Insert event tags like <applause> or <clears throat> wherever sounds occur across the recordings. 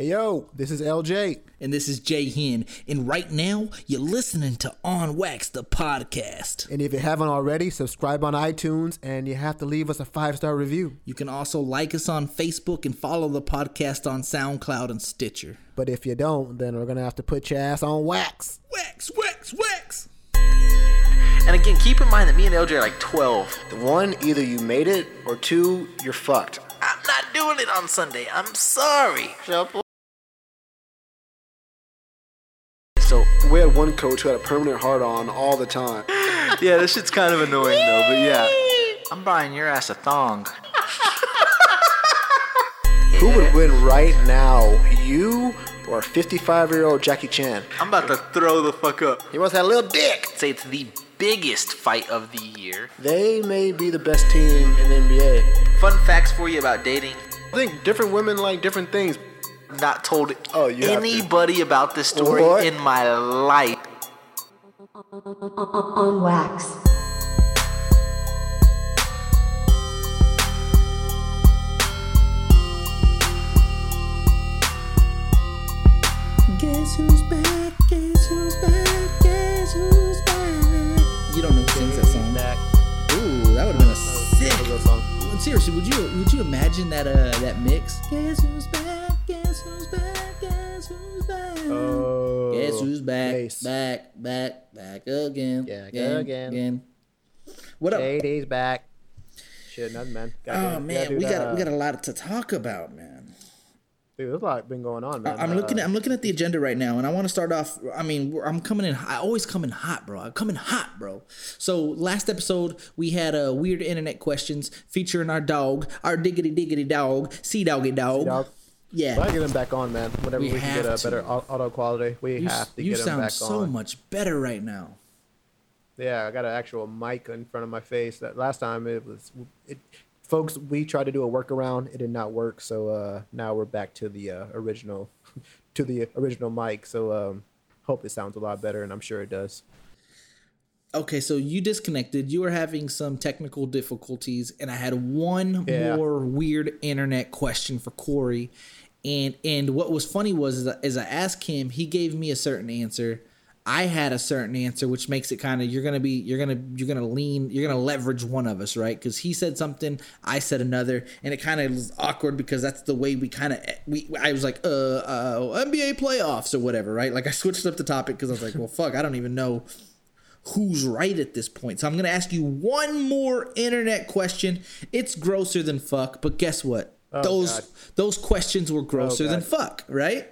Hey yo, this is LJ. And this is Jay Hen. And right now, you're listening to On Wax, the podcast. And if you haven't already, subscribe on iTunes and you have to leave us a five star review. You can also like us on Facebook and follow the podcast on SoundCloud and Stitcher. But if you don't, then we're gonna have to put your ass on wax. Wax, wax, wax. And again, keep in mind that me and LJ are like 12. The one, either you made it, or two, you're fucked. I'm not doing it on Sunday. I'm sorry. So we had one coach who had a permanent hard on all the time. <laughs> Yeah, this shit's kind of annoying though, but yeah. I'm buying your ass a thong. <laughs> Who would win right now, you or 55 year old Jackie Chan? I'm about to throw the fuck up. He wants that little dick. Say it's the biggest fight of the year. They may be the best team in the NBA. Fun facts for you about dating. I think different women like different things. Not told Oh, you have to. anybody about this story What? in my life. on wax. Guess who's back? Guess who's back? Guess who's back? You don't know who sings that song. Ooh, that would have been a sick. Seriously, would you would you imagine that uh that mix? Guess who's back? Guess who's back? Guess who's back? Oh, Guess who's back? Bass. Back, back, back again. Back again, again. What up? JD's back. Shit, nothing, man. Gotta do- Oh gotta man, we that, got uh, we got a lot to talk about, man. Dude, there's a lot been going on, man. I'm Uh, looking at I'm looking at the agenda right now, and I want to start off. I mean, I'm coming in. I always come in hot, bro. I'm coming hot, bro. So last episode we had a uh, weird internet questions featuring our dog, our diggity diggity dog, sea doggy dog. Dog. Yeah, Gotta get him back on, man. Whenever We we, can get a better to. au- auto quality, we you, have to you get him sound back so on. much better right now. Yeah, I got an actual mic in front of my face. That last time it was, it, folks. We tried to do a workaround. It did not work. So uh, now we're back to the uh, original, <laughs> to the original mic. So um, hope it sounds a lot better, and I'm sure it does. Okay, so you disconnected. You were having some technical difficulties, and I had one Yeah. more weird internet question for Corey. And and what was funny was is I, as I asked him, he gave me a certain answer. I had a certain answer, which makes it kind of you're gonna be you're gonna you're gonna lean you're gonna leverage one of us, right? Because he said something, I said another, and it kind of was awkward because that's the way we kind of we I was like uh, uh NBA playoffs or whatever, right? Like I <laughs> switched up the topic because I was like, well, fuck, I don't even know who's right at this point. So I'm gonna ask you one more internet question. It's grosser than fuck, but guess what? Oh, those God. those questions were oh, grosser than fuck, right?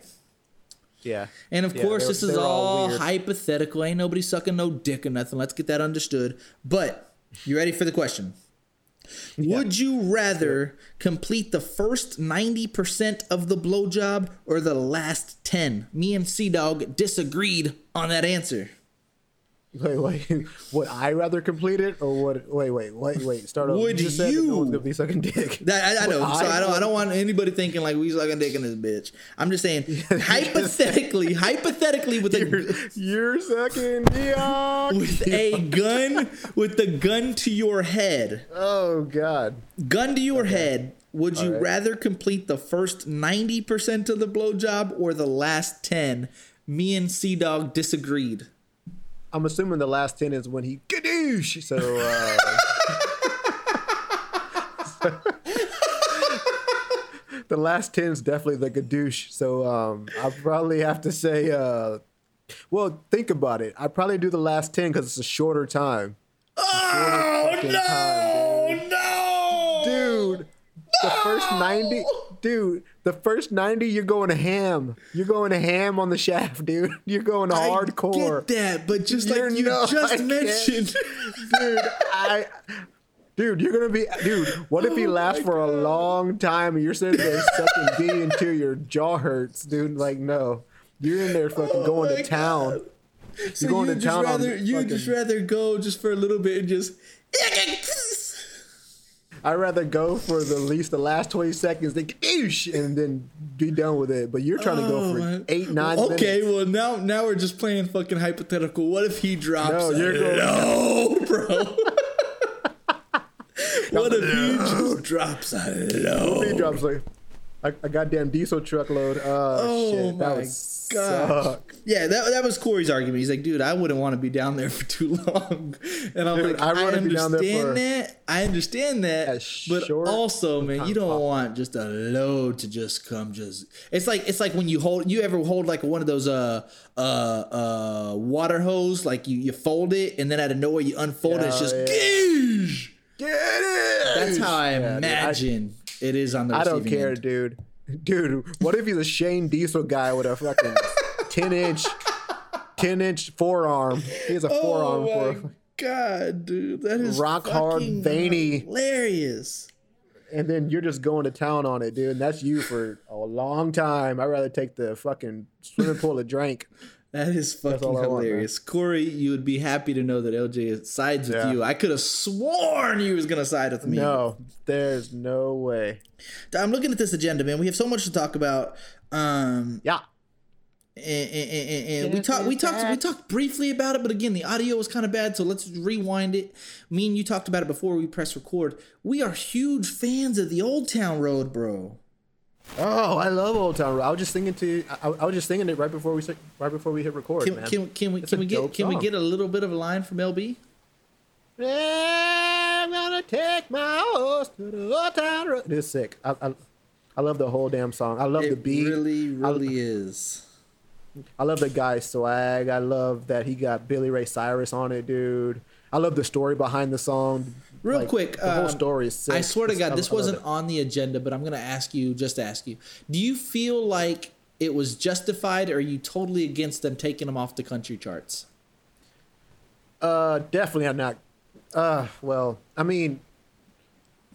Yeah. And of Yeah, course, this is were all, hypothetical. Ain't nobody sucking no dick or nothing. Let's get that understood. But you ready for the question? Would you rather complete the first 90% of the blowjob or the last 10? Me and Sea Dog disagreed on that answer. <laughs> Wait, wait. <laughs> Would I rather complete it, or would wait, wait, wait, wait? Start over. Would you? Just that you? no one's gonna be sucking dick. <laughs> That, I, I know. Would so I don't. I don't want. anybody thinking like we sucking dick in this bitch. I'm just saying, hypothetically, hypothetically, with a You're sucking dick. with a gun, with the gun to your head, Oh God. gun to your head. Would you right. rather complete the first ninety percent of the blowjob or the last ten? Me and Sea Dog disagreed. I'm assuming the last ten is when he gadoosh. So uh, <laughs> the last ten is definitely the gadoosh. So um, I probably have to say, uh, well, think about it. I probably do the last ten because it's a shorter time. Oh no! time, no, dude. The first ninety, dude. The first ninety, you're going to ham. You're going to ham on the shaft, dude. <laughs> You're going I hardcore. get that, but just You're like you no- just can't. mentioned, <laughs> dude. I, dude, you're gonna be, dude. What if he Oh lasts for a long time and you're sitting there <laughs> sucking D until your jaw hurts, dude? Like, no, you're in there fucking oh going Oh my to town. God. So You're going you to just town on rather you just fucking- rather go just for a little bit and just. I'd rather go for the least the last twenty seconds, then gadoosh, and then be done with it. But you're trying to go oh, for Oh, my- eight, nine Okay, minutes. well now now we're just playing fucking hypothetical. What if he drops? No, you're going- low, bro. <laughs> what if he just drops a low? He drops like, A, a goddamn diesel truckload. Oh, Oh shit, that gosh. suck. Yeah, that, that was Corey's argument. He's like, dude, I wouldn't want to be down there <laughs> for too long. And I'm Dude, like, I I, wanna be down there understand for- that. I understand that. But also, man, you don't want just a load to just come just it's like it's like when you hold you ever hold like one of those uh uh uh water hose, like you, you fold it and then out of nowhere you unfold it, it's just yeah. Get it. That's how I Yeah, imagine it is on the I don't care, end. dude. Dude, what if he's a Shane Diesel guy with a fucking <laughs> ten inch, ten inch forearm? He has a oh forearm Oh for, my god, dude, that is Rock hard, veiny. hilarious. and then you're just going to town on it, dude. And that's you for a long time. I'd rather take the fucking swimming pool of drink. That is fucking all I want, hilarious. Corey, you would be happy to know that LJ sides with Yeah. you. I could have sworn he was gonna side with me. No, there's no way. I'm looking at this agenda, man. We have so much to talk about. Um, Yeah. and, and, and, and we talked, we talked, we talked briefly about it, but again, the audio was kind of bad, so let's rewind it. Me and you talked about it before we press record. We are huge fans of the Old Town Road, bro. Oh, I love Old Town Road. I was just thinking to, I, I was just thinking it right before we, right before we hit record, Can, man. can, can we It's can we get can we get a little bit of a line from LB? I'm gonna take my horse to the Old Town Road. It's sick. I, I, I love the whole damn song. I love the It beat. really, really is. I love the guy's swag. I love that he got Billy Ray Cyrus on it, dude. I love the story behind the song. Real Like, quick, the whole um, story is sick. I swear to God, this wasn't it. on the agenda, but I'm gonna ask you, just ask you. Do you feel like it was justified, or are you totally against them taking them off the country charts? Uh, definitely I'm not. Uh, well, I mean,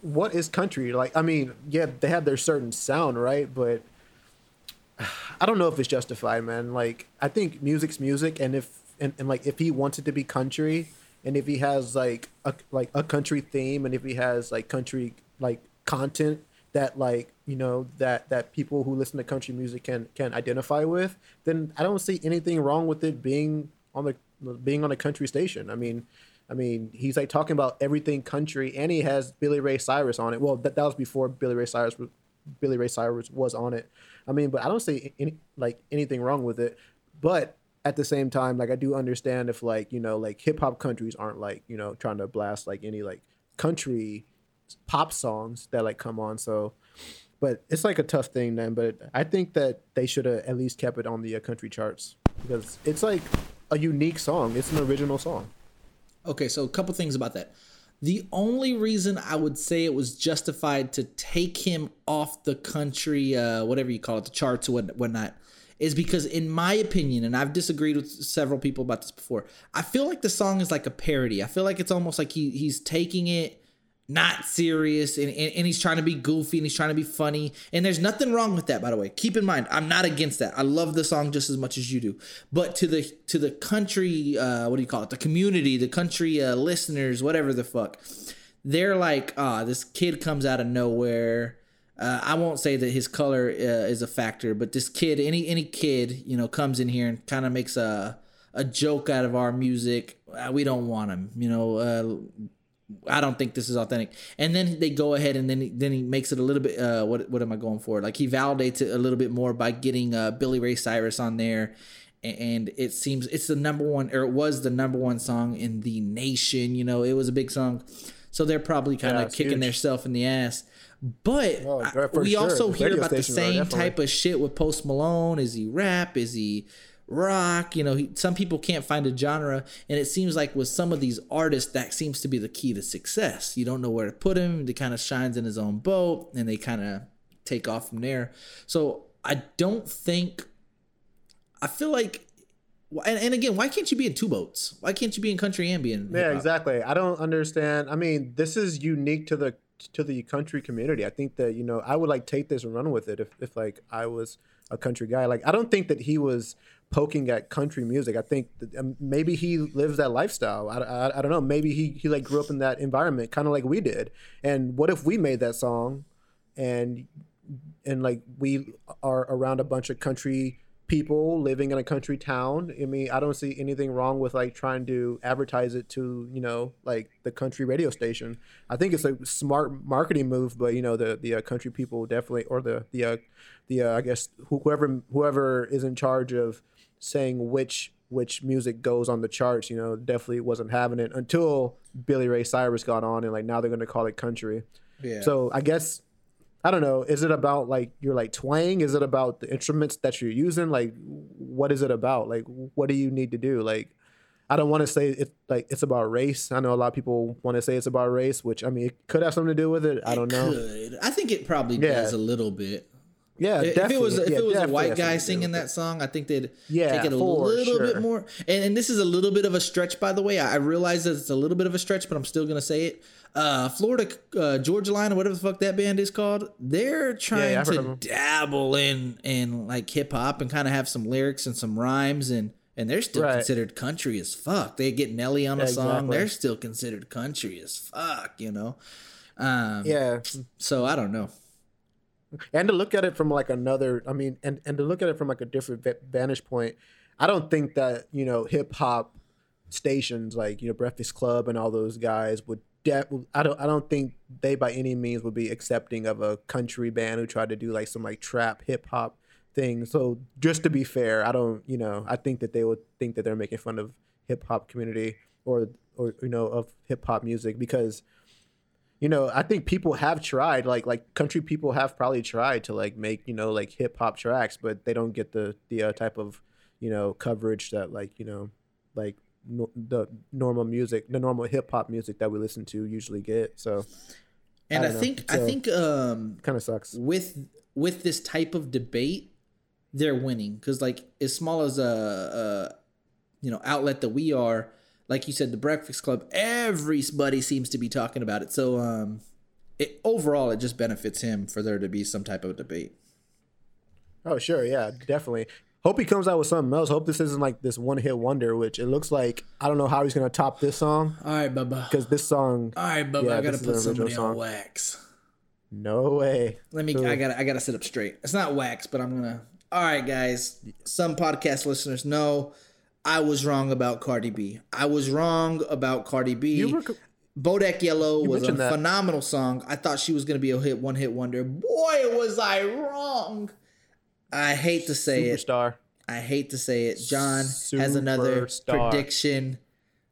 what is country like? I mean, yeah, they have their certain sound, right? But I don't know if it's justified, man. Like, I think music's music, and if and, and like if he wants it to be country, and if he has like a like a country theme, and if he has like country like content that like you know that that people who listen to country music can can identify with, then I don't see anything wrong with it being on the being on a country station. I mean. I mean, he's like talking about everything country, and he has Billy Ray Cyrus on it. Well, that, that was before Billy Ray Cyrus Billy Ray Cyrus was on it. I mean, but I don't see any like anything wrong with it. But at the same time, like I do understand if like you know like hip hop countries aren't like you know trying to blast like any like country pop songs that like come on. So, but it's like a tough thing, then. But I think that they should have at least kept it on the uh, country charts because it's like a unique song. It's an original song. Okay, so a couple things about that. The only reason I would say it was justified to take him off the country, uh, whatever you call it, the charts or what- whatnot, is because, in my opinion, and I've disagreed with several people about this before, I feel like the song is like a parody. I feel like it's almost like he he's taking it not serious and, and, and he's trying to be goofy and he's trying to be funny. And there's nothing wrong with that by the way. Keep in mind i'm not against that. I love the song just as much as you do. But to the to the country uh what do you call it? The community the country uh, listeners whatever the fuck they're like ah this kid comes out of nowhere uh, I won't say that his color uh, is a factor, but this kid, any any kid, you know, comes in here and kind of makes a a joke out of our music. Uh, we don't want him, you know. Uh, I don't think this is authentic. And then they go ahead and then he, then he makes it a little bit. Uh, what what am I going for? Like he validates it a little bit more by getting uh, Billy Ray Cyrus on there, and it seems it's the number one or it was the number one song in the nation. You know, it was a big song, so they're probably kind of it's kicking themselves in the ass. But Oh, we sure. also The hear about the same type of shit with Post Malone. Is he rap? Is he rock? You know, he, some people can't find a genre, and it seems like with some of these artists, that seems to be the key to success. You don't know where to put him. He kind of shines in his own boat, and they kind of take off from there. So I don't think. I feel like. And, and again, why can't you be in two boats? Why can't you be in country and be in Yeah, hip-hop? exactly. I don't understand. I mean, this is unique to the to the country community. I think that you know I would like take this and run with it if if like I was a country guy. Like I don't think that he was poking at country music. I think that, um, maybe he lives that lifestyle. I, I, I don't know. Maybe he he like grew up in that environment, kind of like we did. And what if we made that song, and and like we are around a bunch of country people living in a country town. I mean, I don't see anything wrong with like trying to advertise it to you know like the country radio station. I think it's a smart marketing move, but you know the the uh, country people definitely or the the uh, the uh, I guess whoever whoever is in charge of saying which which music goes on the charts, you know, definitely wasn't having it until Billy Ray Cyrus got on and like now they're gonna call it country. Yeah. So I guess I don't know. Is it about like your like twang? Is it about the instruments that you're using? Like, what is it about? Like, what do you need to do? Like, I don't want to say it like it's about race. I know a lot of people want to say it's about race, which I mean it could have something to do with it. I don't know. Could. I think it probably Yeah. does a little bit. Yeah, if definitely. it was if yeah, it was a white guy something to do singing that song, I think they'd Yeah, take it a little bit more. And, and this is a little bit of a stretch, by the way. I, I realize that it's a little bit of a stretch, but I'm still gonna say it. Uh, Florida uh, Georgia Line or whatever the fuck that band is called, they're trying yeah, of to dabble in in like hip hop and kind of have some lyrics and some rhymes and. And they're still Right. considered country as fuck. They get Nelly on a Yeah, song. exactly. They're still considered country as fuck, you know. Um, Yeah, So I don't know. and to look at it from like another i mean and, and to look at it from like a different vantage point i don't think that you know hip-hop stations like you know breakfast club and all those guys would de- i don't i don't think they by any means would be accepting of a country band who tried to do like some like trap hip-hop thing. So just to be fair i don't you know i think that they would think that they're making fun of hip-hop community or or you know of hip-hop music because you know, I think people have tried, like like country people have probably tried to like make you know like hip hop tracks, but they don't get the the uh, type of you know coverage that like you know like no, the normal music, the normal hip hop music that we listen to usually get. So And I I, think I think um kind of sucks. with with this type of debate, they're winning because like as small as a, a you know outlet that we are, like you said, the Breakfast Club, everybody seems to be talking about it. So um, it overall it just benefits him for there to be some type of debate. Oh sure, yeah, definitely. Hope he comes out with something else. Hope this isn't like this one hit wonder, which it looks like. I don't know how he's gonna top this song All right, Bubba. because this song. All right, Bubba. Yeah, I gotta put somebody on wax. No way. Let me. Who? I gotta. I gotta sit up straight. It's not wax, but I'm gonna. All right, guys. Some podcast listeners know I was wrong about Cardi B. I was wrong about Cardi B. You were Bodak Yellow was a that. phenomenal song. I thought she was gonna be a hit, one hit wonder. Boy, was I wrong. I hate to say it. I hate to say it. John has another prediction.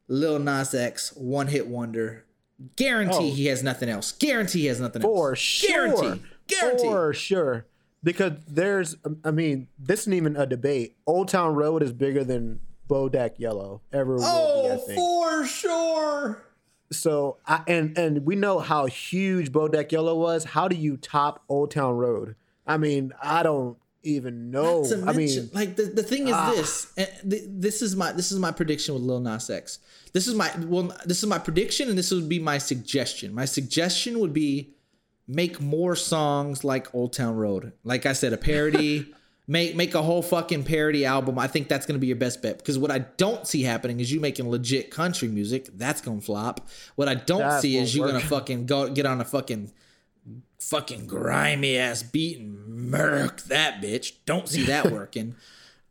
Lil Nas X, one hit wonder. Guarantee Oh. he has nothing else. Guarantee he has nothing else. For else. sure. Guarantee. Guarantee. For sure. Because there's, um, I mean, this isn't even a debate. Old Town Road is bigger than Bodak Yellow ever will be, Oh, for sure. So, I, and and we know how huge Bodak Yellow was. How do you top Old Town Road? I mean, I don't even know. To I mean, ah. like the, the thing is this, and this is my this is my prediction with Lil Nas X. This is my well, this is my prediction, and this would be my suggestion. My suggestion would be make more songs like Old Town Road. Like I said, a parody. <laughs> Make make a whole fucking parody album. I think that's gonna be your best bet. Because what I don't see happening is you making legit country music. That's gonna flop. What I don't That see is you work. gonna fucking go get on a fucking fucking grimy ass beat and murk that bitch. Don't see that <laughs> working.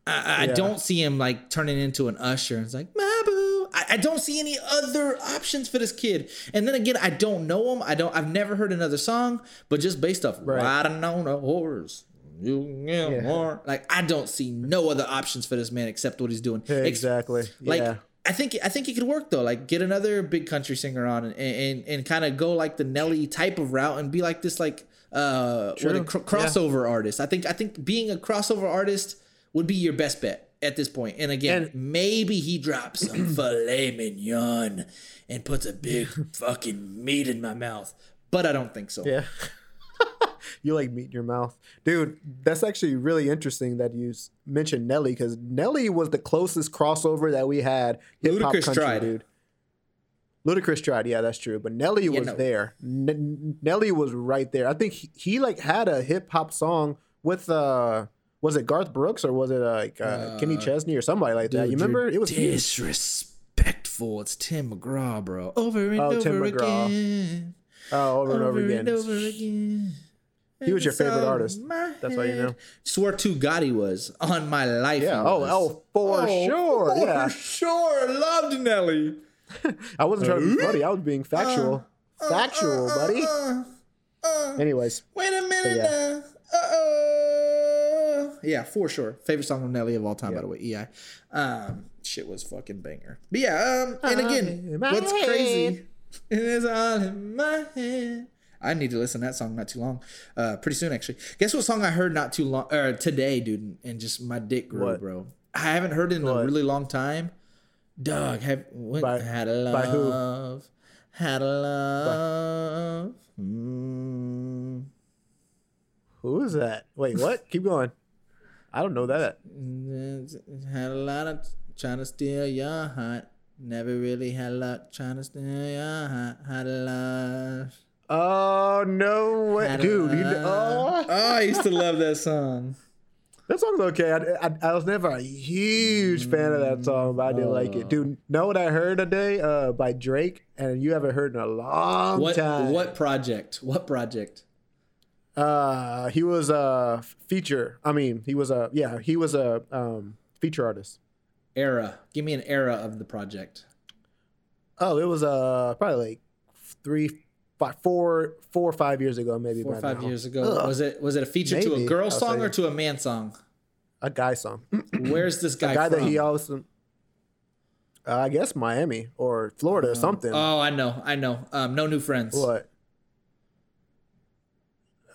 I, I Yeah. don't see him like turning into an usher it's like, boo. I, I don't see any other options for this kid. And then again, I don't know him. I don't. I've never heard another song, but just based off Right. riding on a horse. You get Yeah. more. Like I don't see no other options for this man except what he's doing. Exactly. like yeah. I think I think it could work though. Like get another big country singer on and and, and kind of go like the Nelly type of route and be like this like uh what a cr- crossover artist. I think I think being a crossover artist would be your best bet at this point. And again, And- maybe he drops some <clears throat> filet mignon and puts a big <laughs> fucking meat in my mouth. But I don't think so. Yeah. <laughs> you like meat in your mouth. Dude, that's actually really interesting that you mentioned Nelly because Nelly was the closest crossover that we had. Ludacris country, tried. dude. Ludacris tried, yeah, that's true. But Nelly was no. there. N- Nelly was right there. I think he, he like had a hip hop song with uh was it Garth Brooks or was it uh, like uh, Kenny Chesney or somebody like that? You remember? It was disrespectful. It's Tim McGraw, bro. Over and Oh, over Tim McGraw. again. Oh, over and over again. and over again. He was your favorite artist. That's why you know. head. Swore to God he was on my life. Yeah. he Oh, was. oh, for sure. Yeah. For Yeah. sure. Loved Nelly. <laughs> I wasn't trying to be funny. I was being factual. factual, buddy. Uh, uh, Anyways, wait a minute yeah. Uh-oh. Yeah, for sure. Favorite song of Nelly of all time, by the way. EI. Um, shit was fucking banger. But yeah, um, and again, what's head. crazy? It is all in my head. I need to listen to that song not too long. Uh, pretty soon actually. Guess what song I heard not too long or today, dude, and just my dick grew, What? bro. I haven't heard it in a really long time. Dog, have what, By- had a love, had a love. Mm. who is that? Wait, what? <laughs> Keep going. I don't know that. Had a lot of trying to steal your heart. Never really had luck trying to steal your heart. Had a love. Oh no way, dude! You, oh, Oh, I used to love that song. that song's okay. I, I, I was never a huge fan of that song, but I did like it, dude. Know what I heard today? Uh, by Drake, and you haven't heard in a long What time. what project? What project? Uh, he was a feature. I mean, he was a yeah, he was a um feature artist. Era. Give me an era of the project. Oh, it was uh probably like three, five, four, four or five years ago, maybe. Four or five now. years ago. Ugh. Was it was it a feature to a Maybe, girl song or to a man song? a guy song. <clears throat> Where's this guy, a guy from? that he also. Uh, I guess Miami or Florida or something. oh, I know, I know. Um, no new friends. what?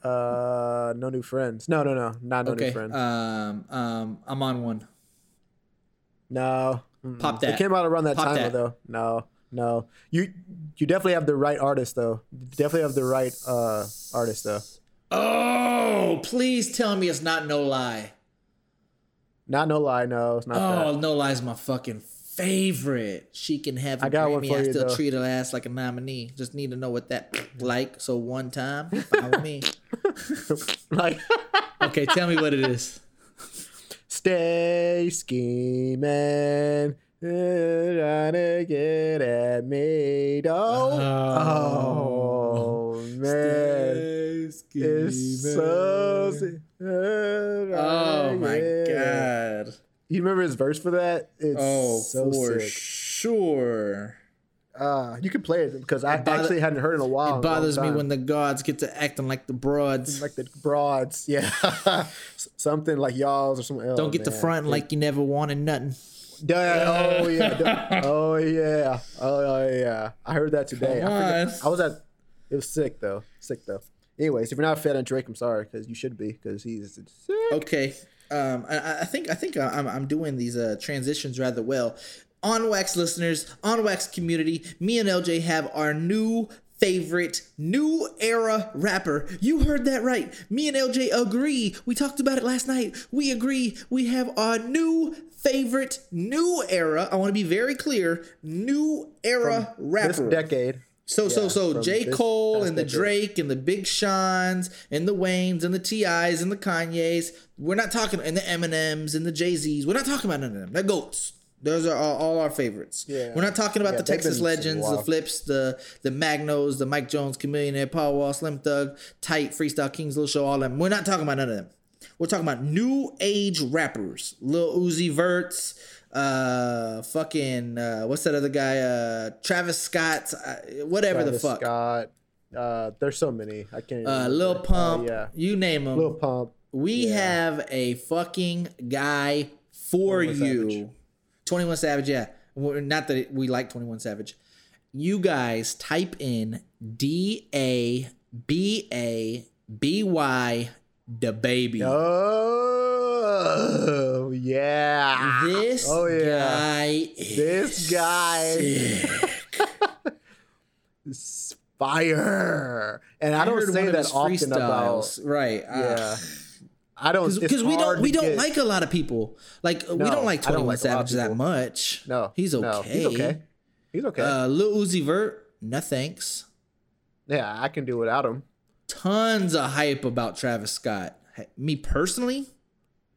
Uh, no new friends. No, no, no, not no Okay. new friends. Um, um, I'm on one. no. Mm-mm. Pop that. It came out around that Pop time that. though. No, no. You you definitely have the right artist though. You definitely have the right uh artist though. Oh, please tell me it's not no lie. Not no lie. No, it's not Oh, that. no lie's my fucking favorite. She can have a I got one for I you, still though. treat her ass like a nominee. Just need to know what that <laughs> like. So one time, follow me. <laughs> like. <laughs> Okay, tell me what it is. Stay scheming, trying to get at me. Oh, oh, man, it's so. Oh my god. You remember his verse for that? It's Oh, so for sick. sure. Uh, you can play it because I bother- actually hadn't heard it in a while. It bothers me when the gods get to acting like the broads. like the broads, yeah, <laughs> something like y'all's or something. Else. Don't get to front like you never wanted nothing. Yeah, oh yeah, oh yeah, oh yeah. I heard that today. I, I was at. It was sick though. Sick though. Anyways, if you're not a fan of Drake, I'm sorry because you should be because he's sick. Okay. Um, I, I think I think I'm, I'm doing these uh, transitions rather well. On Wax listeners, On Wax community, me and LJ have our new favorite new era rapper. You heard that right. Me and LJ agree. We talked about it last night. We agree. We have our new favorite new era. I want to be very clear. New era rapper. This decade. So so Yeah, so from J. Cole and the decade. Drake and the Big Sean's and the Waynes and the T.I.'s and the Kanye's. We're not talking and the Eminems and the Jay Z's. We're not talking about none of them. They're goats. Those are all, all our favorites. Yeah. We're not talking about Yeah, the Texas legends, the. Flips, the the Magnos, the Mike Jones, Chamillionaire, Paul Wall, Slim Thug, Tight, Freestyle Kings, Little Show, all them. We're not talking about none of them. We're talking about new age rappers. Lil Uzi Verts, uh, fucking, uh, what's that other guy? Uh, Travis Scott, uh, whatever Travis the fuck. Scott. Uh, there's so many. I can't. Even Uh. Lil Pump, Uh, yeah. you name them. Lil Pump. we have a fucking guy for 21 you. Savage. 21 Savage, yeah. Not that we like 21 Savage. You guys type in D A B A B Y DaBaby. Oh yeah. This Oh, yeah. guy is This guy fire. And I, don't say that often about. right. uh, Yeah. I don't because we don't we don't get- like a lot of people. Like we don't like 21 like a lot of Savage that much. No, he's okay. no, he's okay. He's okay. Uh, Lil Uzi Vert, no thanks. yeah, I can do without him. Tons of hype about Travis Scott. Hey, Me personally,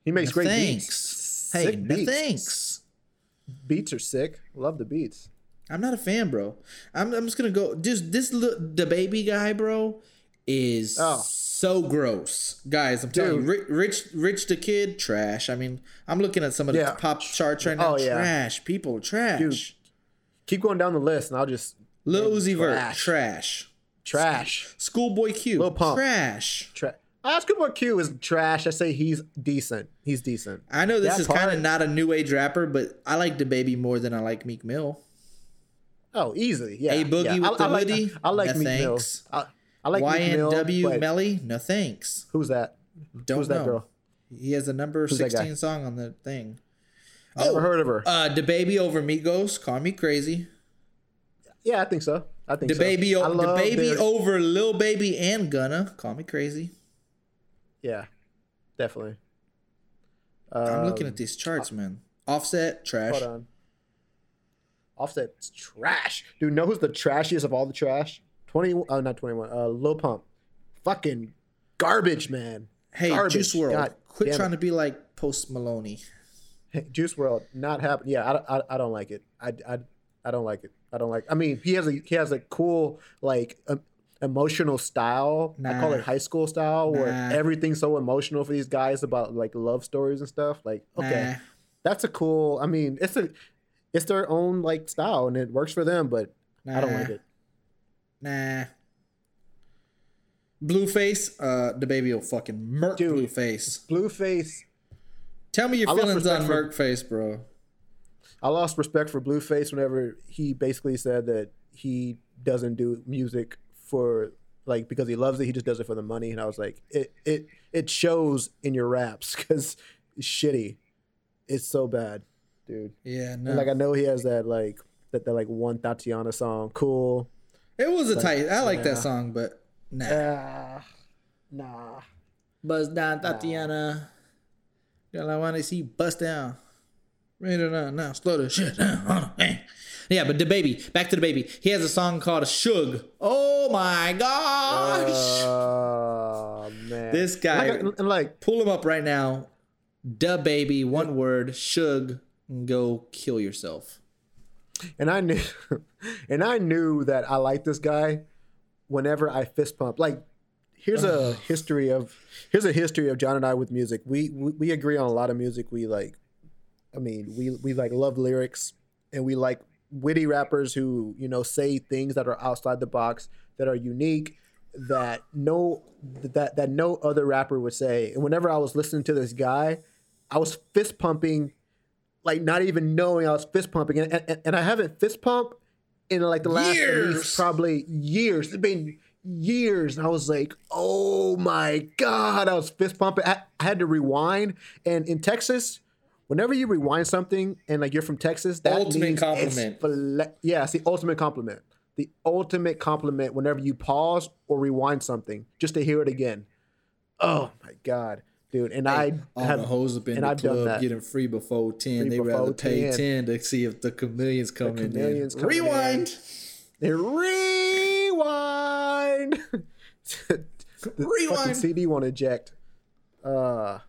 He makes no great thanks. beats. Hey, Sick no beats. thanks. Beats are sick. Love the beats. I'm not a fan, bro. I'm, I'm just gonna go. Just this DaBaby guy, bro, is Oh. so gross, guys. I'm telling you, Rich Rich the Kid, trash. I mean, I'm looking at some of the Yeah. pop charts right now. Oh, yeah. Trash, people, trash. Keep going down the list, and I'll just Lil Uzi Vert, trash. Trash. trash. Schoolboy Q, Lil Pump. trash. Tra- Basketball Q is trash. I say he's decent. He's decent. I know this That is kind of not a new age rapper, but I like DaBaby more than I like Meek Mill. Oh, easily. Yeah. A Boogie yeah. with I, the I like, hoodie? I like No Meek Mill. thanks. I, I like Meek Mill. YNW Melly, no thanks. Who's that? Don't Who's know. that girl? He has a number Who's 16 song on the thing. Never heard of her. Uh, DaBaby over Migos, call me crazy. yeah, I think so. I think The so. baby, I DaBaby their- over Lil Baby and Gunna, call me crazy. Yeah, definitely. I'm looking Um, at these charts, man. Offset, trash. Hold on. Offset's trash. Dude, know who's the trashiest of all the trash? 20 oh not 21. Uh Lil Pump. Fucking garbage, man. Hey, Garbage. Juice WRLD, God quit trying it. to be like Post Maloney. Hey, Juice WRLD not happen. Yeah, I, I, I don't like it. I, I, I don't like it. I don't like. I mean, he has a he has a cool like um, emotional style. I call it high school style, where everything's so emotional for these guys about like love stories and stuff. Like, okay, Nah. that's a cool. I mean, it's a it's their own like style and it works for them, but I don't like it. Nah. Blueface, uh, DaBaby will fucking murk Dude. Blueface. Blueface. Tell me your I feelings on Merkface, bro. I lost respect for Blueface whenever he basically said that he doesn't do music for like because he loves it. He just does it for the money. And I was like, it it it shows in your raps because it's shitty. It's so bad, dude. Yeah, no. And like I know he has that like that that like one Thotiana song, cool. it was a tight. I like that song, but nah. Ah, nah. Buzz down, Thotiana. Girl, I want to see bust down. Read it on now. Slow the shit down. Hold on. Yeah, but DaBaby. Back to DaBaby. He has a song called "Suge." Oh my gosh! Oh man, This guy- Like, uh, and like Pull him up right now. DaBaby, one word. Suge. and Go kill yourself. and I knew, <laughs> and I knew that I liked this guy. Whenever I fist pump, like, here's a history of here's a history of John and I with music. We, we we agree on a lot of music. We like, I mean, we we like love lyrics, and we like witty rappers who you know say things that are outside the box that are unique that no that that no other rapper would say. And whenever I was listening to this guy, I was fist pumping like not even knowing I was fist pumping, and and, and I haven't fist pumped in like the last Years. probably years. It's been years, and I was like, oh my god, I was fist pumping. I, I had to rewind, and in Texas. Whenever you rewind something and like you're from Texas, that Ultimate means compliment. fle- yeah, it's the ultimate compliment. The ultimate compliment whenever you pause or rewind something just to hear it again. Oh my god, dude! And I All have the hoes up in and the I've club getting free before 10. Free they before rather pay 10. 10 to see if the chameleons come in. chameleons in. Rewind. They rewind. <laughs> the Rewind. CD won't eject. Uh,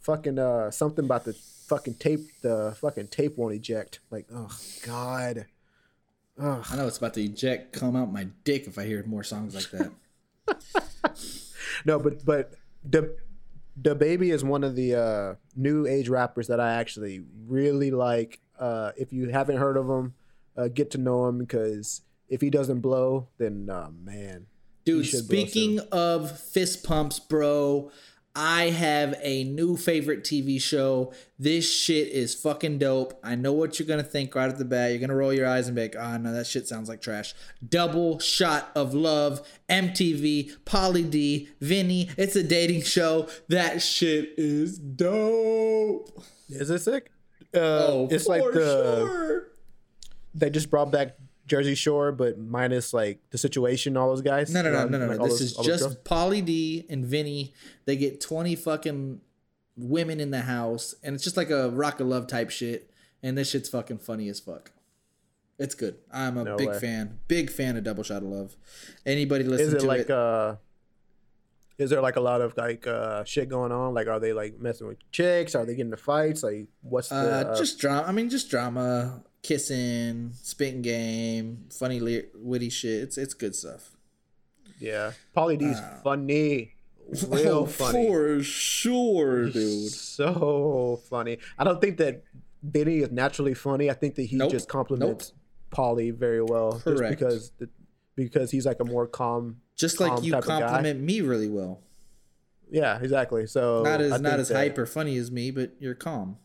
fucking uh, something about the fucking tape. The fucking tape won't eject. Like, oh god. I know it's about to eject, come out my dick if I hear more songs like that. <laughs> No, but but the DaBaby is one of the uh, new age rappers that I actually really like. Uh, if you haven't heard of him, uh, get to know him because if he doesn't blow, then uh, man, Dude, speaking of fist pumps, bro, I have a new favorite TV show. This shit is fucking dope. I know what you're gonna think right at the bat. You're gonna roll your eyes and be like, "Ah, no, that shit sounds like trash." Double Shot of Love, MTV, Pauly D, Vinny. It's a dating show. That shit is dope. is it sick? Uh, Oh, it's like the sure. they just brought back Jersey Shore, but minus like the situation, all those guys. No, no, no, no, no. like, This those- is all those girls? just Pauly D and Vinny. They get 20 fucking women in the house, and it's just like a rock of love type shit. And this shit's fucking funny as fuck. It's good. I'm a No big way. fan. Big fan of Double Shot of Love. Anybody listen Is it to like it? uh? Is there like a lot of like uh shit going on? Like, are they like messing with chicks? Are they getting into fights? Like, what's the uh, uh, just drama. I mean, just drama, kissing, spitting game, funny, ly- witty shit. It's it's good stuff. Yeah, Pauly D's Uh, funny, <laughs> real Oh, funny, For sure, dude. so funny. I don't think that Vinny is naturally funny. I think that he Nope. just compliments Pauly very well, just Correct. because the, because he's like a more calm. Just like you compliment me really well. Yeah, exactly. So Not as not as that- hyper funny as me, but you're calm.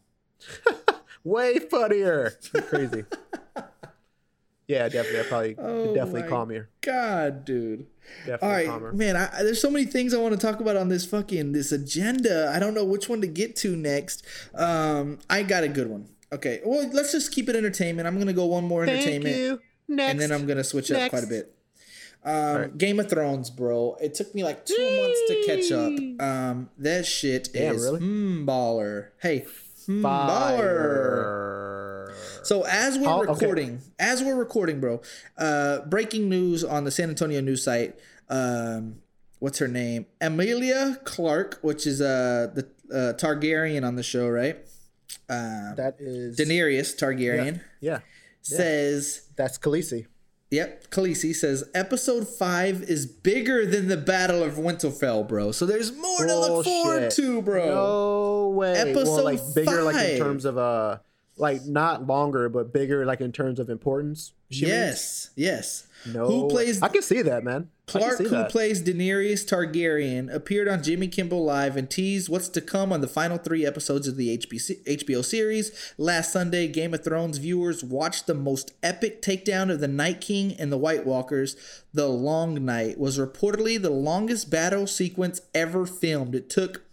<laughs> way funnier. Crazy. <laughs> yeah, definitely. I probably Oh definitely my calmier. God, dude. Definitely All right, calmer. man. I, there's so many things I want to talk about on this fucking this agenda. I don't know which one to get to next. Um, I got a good one. Okay, well, let's just keep it entertainment. I'm gonna go one more Thank entertainment, you. Next. and then I'm gonna switch up quite a bit. Um, Game of Thrones, bro. It took me like two months to catch up. Um, that shit Damn, is really? hmm baller. Hey, hmm baller. So as we're okay. recording, as we're recording, bro, uh, breaking news on the San Antonio news site. Um, what's her name? Emilia Clarke, which is uh the uh, Targaryen on the show, right? Um, that is Daenerys Targaryen Yeah, says, that's Khaleesi. "Yep." Khaleesi says, "Episode five is bigger than the Battle of Winterfell, bro. So there's more to look forward Bullshit. to, bro." No way. well, Episode like bigger, like in terms of uh, like not longer, but bigger, like in terms of importance. she means? yes, yes. No. Who plays I can see that, man. Clarke, who that. plays Daenerys Targaryen, appeared on Jimmy Kimmel Live and teased what's to come on the final three episodes of the HBC, HBO series. Last Sunday, Game of Thrones viewers watched the most epic takedown of the Night King and the White Walkers. The Long Night was reportedly the longest battle sequence ever filmed. It took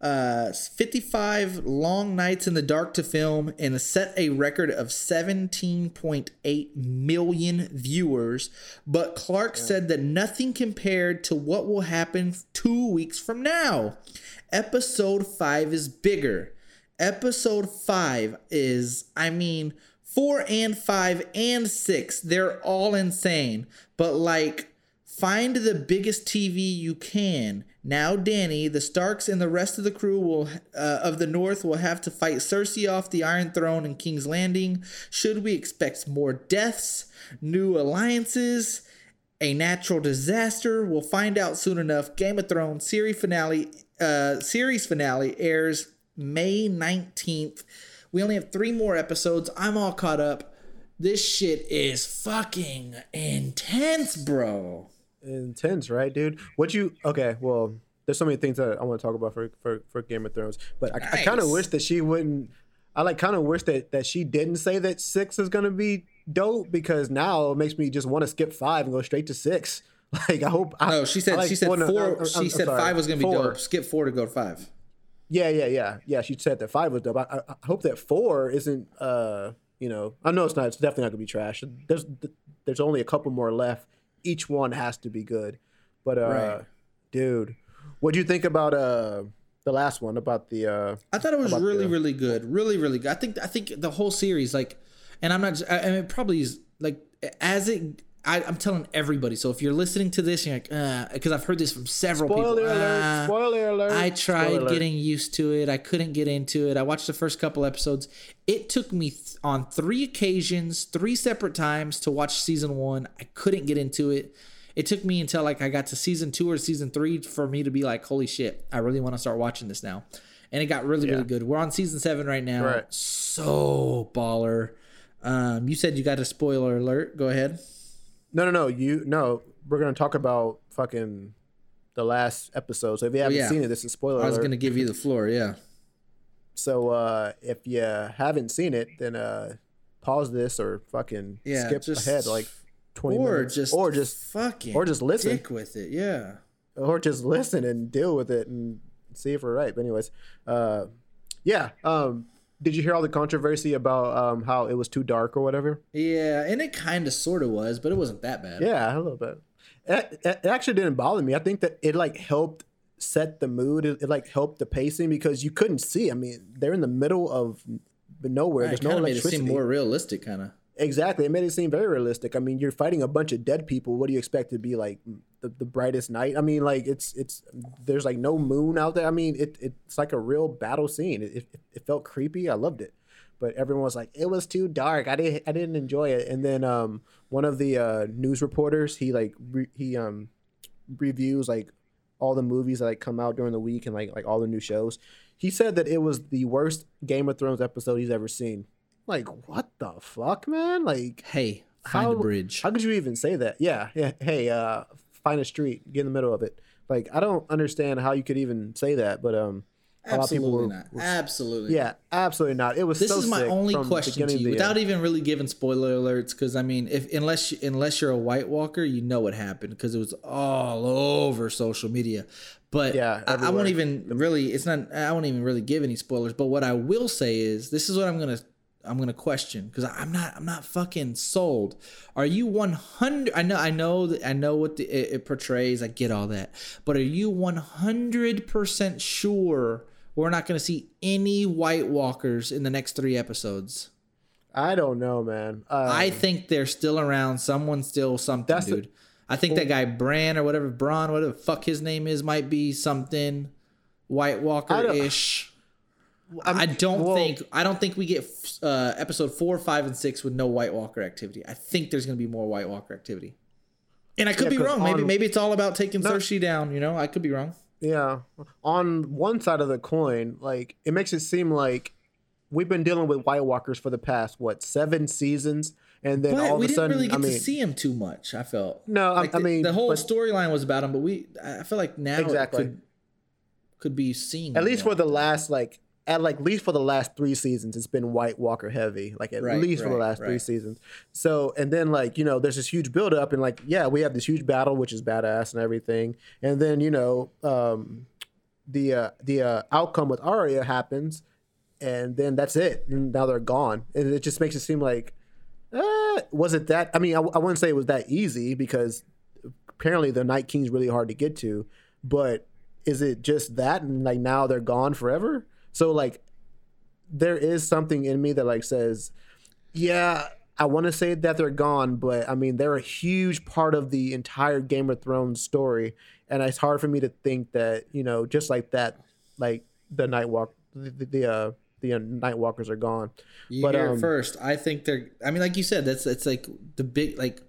uh, 55 long nights in the dark to film and set a record of 17.8 million viewers. But Clarke said that nothing compared to what will happen two weeks from now. Episode 5 is bigger. Episode 5 is, I mean, 4 and 5 and 6, they're all insane. But like, Find the biggest TV you can. Now, Dany, the Starks and the rest of the crew will uh, of the North will have to fight Cersei off the Iron Throne in King's Landing. Should we expect more deaths, new alliances, a natural disaster? We'll find out soon enough. Game of Thrones series finale, uh, series finale airs May nineteenth. We only have three more episodes. I'm all caught up. This shit is fucking intense, bro. Intense, right, dude? What you okay? Well, there's so many things that I want to talk about for for, for Game of Thrones, but I, I kind of wish that she wouldn't. I like kind of wish that that she didn't say that six is gonna be dope because now it makes me just want to skip five and go straight to six. <laughs> Like I hope. I, No, she said I like- she said well, no, four. I'm- she I'm said sorry. five was gonna be Four. dope. Skip four to go to five. Yeah, yeah, yeah, yeah. She said that five was dope. I, I, I hope that four isn't. uh You know, I know it's not. It's definitely not gonna be trash. There's there's only a couple more left. Each one has to be good. But uh, Right. dude, what do you think about uh the last one about the uh I thought it was really, the- really good. Really, really good. I think I think the whole series, like, and I'm not. I, I mean, it probably is like as it. I, I'm telling everybody. So if you're listening to this, you're like, because I've heard this from several spoiler people. alert? "Ah, spoiler alert! I spoiler tried alert. getting used to it. I couldn't get into it. I watched the first couple episodes. It took me th- on three occasions, three separate times to watch season one. I couldn't get into it. It took me until like I got to season two or season three for me to be like, holy shit, I really want to start watching this now. And it got really, really good. We're on season seven right now. Right. So baller. Um, you said you got a spoiler alert. Go ahead. No, no, no. You no. We're gonna talk about fucking the last episode. So if you haven't yeah. seen it, this is spoiler I was alert. gonna give you the floor. Yeah. So uh if you haven't seen it, then uh pause this or fucking Yeah, skip just- ahead like twenty Or minutes, just or just fucking or just listen. dick with it. Yeah. or just listen and deal with it and see if we're right. But anyways, uh, yeah. Um, did you hear all the controversy about um, how it was too dark or whatever? Yeah, and it kind of sort of was, but it wasn't that bad. Yeah, a little bit. It, it actually didn't bother me. I think that it like helped set the mood. It, it like helped the pacing because you couldn't see. I mean, they're in the middle of nowhere. Right, There's it no of made it seem more realistic, kind of. Exactly. It made it seem very realistic. I mean, you're fighting a bunch of dead people. What do you expect to be like the, the brightest night? I mean, like it's it's there's like no moon out there. I mean, it, it's like a real battle scene. It, it, it felt creepy. I loved it. But everyone was like, it was too dark. I didn't I didn't enjoy it. And then um one of the uh, news reporters, he like re, he um reviews like all the movies that like come out during the week and like like all the new shows. He said that it was the worst Game of Thrones episode he's ever seen. Like what the fuck, man? Like Hey, find how, a bridge. How could you even say that? Yeah, yeah. Hey, uh, find a street, get in the middle of it. Like I don't understand how you could even say that, but um, a lot of people Absolutely were- not. were- Absolutely. yeah, absolutely not. It was This so is my only question to you, without end. even really giving spoiler alerts, because I mean, if unless you, unless you're a White Walker, you know what happened because it was all over social media. But Yeah, I, I won't even really. It's not. I won't even really give any spoilers. But what I will say is, this is what I'm gonna. I'm gonna question because I'm not. I'm not fucking sold. Are you 100? I know. I know. that- I know what the, it, it portrays. I get all that. But are you 100 percent sure? We're not going to see any White Walkers in the next three episodes. I don't know, man. Uh, I think they're still around. Someone's still something, the- dude. I think that guy Bran or whatever Braun, whatever the fuck his name is, might be something White Walker ish. I, don't well- think I don't think we get uh, episode four, five, and six with no White Walker activity. I think there's gonna be more White Walker activity. And I could Yeah, be wrong. Maybe on- maybe it's all about taking Cersei down. You know, I could be wrong. Yeah. On one side of the coin, like it makes it seem like we've been dealing with White Walkers for the past what seven seasons, and then But all of we a didn't sudden, really get I mean, to see him too much. I felt No, I- Like I the, mean, the whole storyline was about him, but we I feel like now Exactly. it could could be seen at least for the last like at like least for the last three seasons, it's been White Walker heavy. Like at Right, least for the right, last three seasons. So and then like you know, there's this huge build up, and like yeah, we have this huge battle, which is badass and everything, and then you know, um, the uh, the uh, outcome with Arya happens, and then that's it. And now they're gone, and it just makes it seem like, uh, was it that? I mean, I, I wouldn't say it was that easy because apparently the Night King's really hard to get to, but is it just that and like now they're gone forever? So like there is something in me that like says, yeah, I want to say that they're gone, but I mean they're a huge part of the entire Game of Thrones story, and it's hard for me to think that you know just like that, like the Night Walk, the, the, uh the uh, Night Walkers are gone. You But, hear um, first. I think they're. I mean, like you said, that's it's like the big like.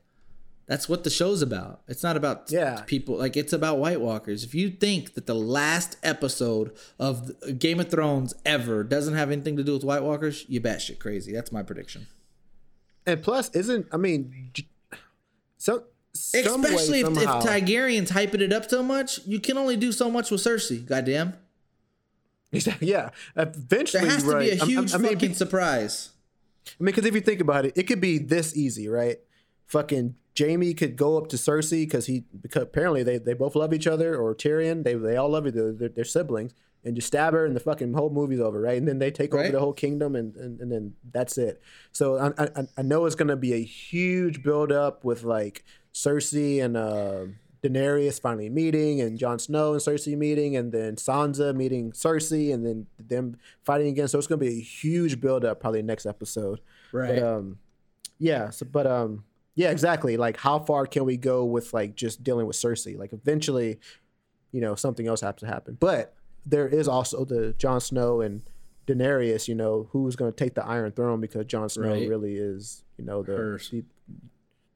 That's what the show's about. It's not about Yeah. people like it's about White Walkers. If you think that the last episode of Game of Thrones ever doesn't have anything to do with White Walkers, you batshit crazy. That's my prediction. And plus, isn't I mean, so some way, Especially if, if Targaryen's hyping it up so much, you can only do so much with Cersei. Goddamn, <laughs> yeah, eventually, there has to right. be a I'm- I'm- huge I mean, fucking surprise. I mean, because if you think about it, it could be this easy, right? Fucking Jamie could go up to Cersei because he because apparently they, they both love each other, or Tyrion, they they all love each other, they're, they're siblings, and just stab her, and the fucking whole movie's over, right? And then they take over the whole kingdom, and, and, and then that's it. So I I, I know it's gonna be a huge build up with like Cersei and uh, Daenerys finally meeting, and Jon Snow and Cersei meeting, and then Sansa meeting Cersei, and then them fighting again. So it's gonna be a huge build up probably next episode. Right. But um, yeah. So, but um, yeah, exactly. Like, how far can we go with like just dealing with Cersei? Like, eventually, you know, something else has to happen. But there is also the Jon Snow and Daenerys. You know, who's going to take the Iron Throne because Jon Snow Right. really is, you know, the, Her. the-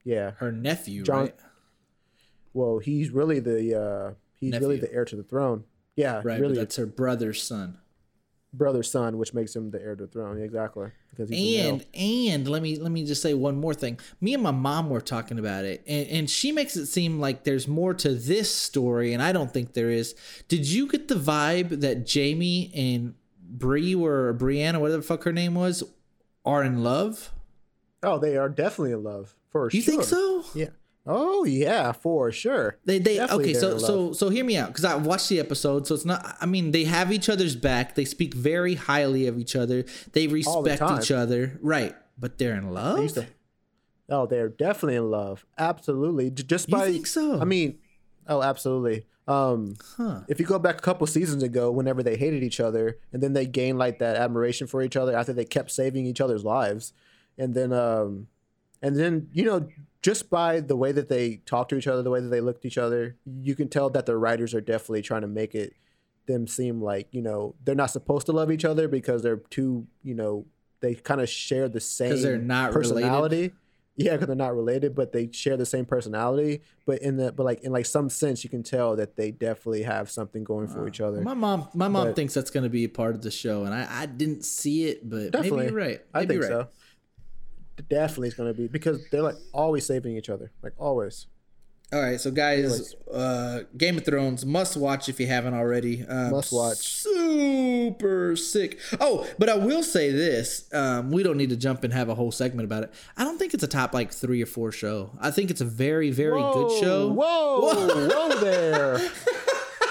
yeah. Her nephew, Jon- right? Well, he's really the uh, he's really the heir to the throne. Yeah, Right, really that's her brother's son. Brother's son, which makes him the heir to the throne. Exactly, because and and let me let me just say one more thing me and my mom were talking about it and, and she makes it seem like there's more to this story and i don't think there is did you get the vibe that jamie and Bree were brianna whatever the fuck her name was are in love Oh, they are definitely in love for you sure. You think so Yeah. Oh yeah, for sure. they they Definitely okay so so so hear me out because i watched the episode so it's not i mean they have each other's back they speak very highly of each other they respect time. each other right but they're in love They to. Oh, they're definitely in love. Absolutely. Just You think so? I mean, oh, absolutely. Um, Huh. if you go back a couple seasons ago, whenever they hated each other, and then they gained like that admiration for each other after they kept saving each other's lives, and then um, and then you know just by the way that they talk to each other, the way that they look at each other, you can tell that the writers are definitely trying to make it them seem like you know they're not supposed to love each other because they're too you know they kind of share the same they're not personality. Yeah, because they're not related, but they share the same personality. But in the but like in like some sense, you can tell that they definitely have something going for uh, each other. My mom, my mom But- thinks that's going to be a part of the show, and I, I didn't see it, but Definitely, maybe you're right. I Maybe think you're right. so. Definitely, is gonna be because they're like always saving each other, like always. All right, so guys, uh, Game of Thrones must watch if you haven't already. Um, Must watch. Super sick. Oh, but I will say this: um, we don't need to jump and have a whole segment about it. I don't think it's a top like three or four show. I think it's a very, very good show. Whoa, whoa, whoa, <laughs> there,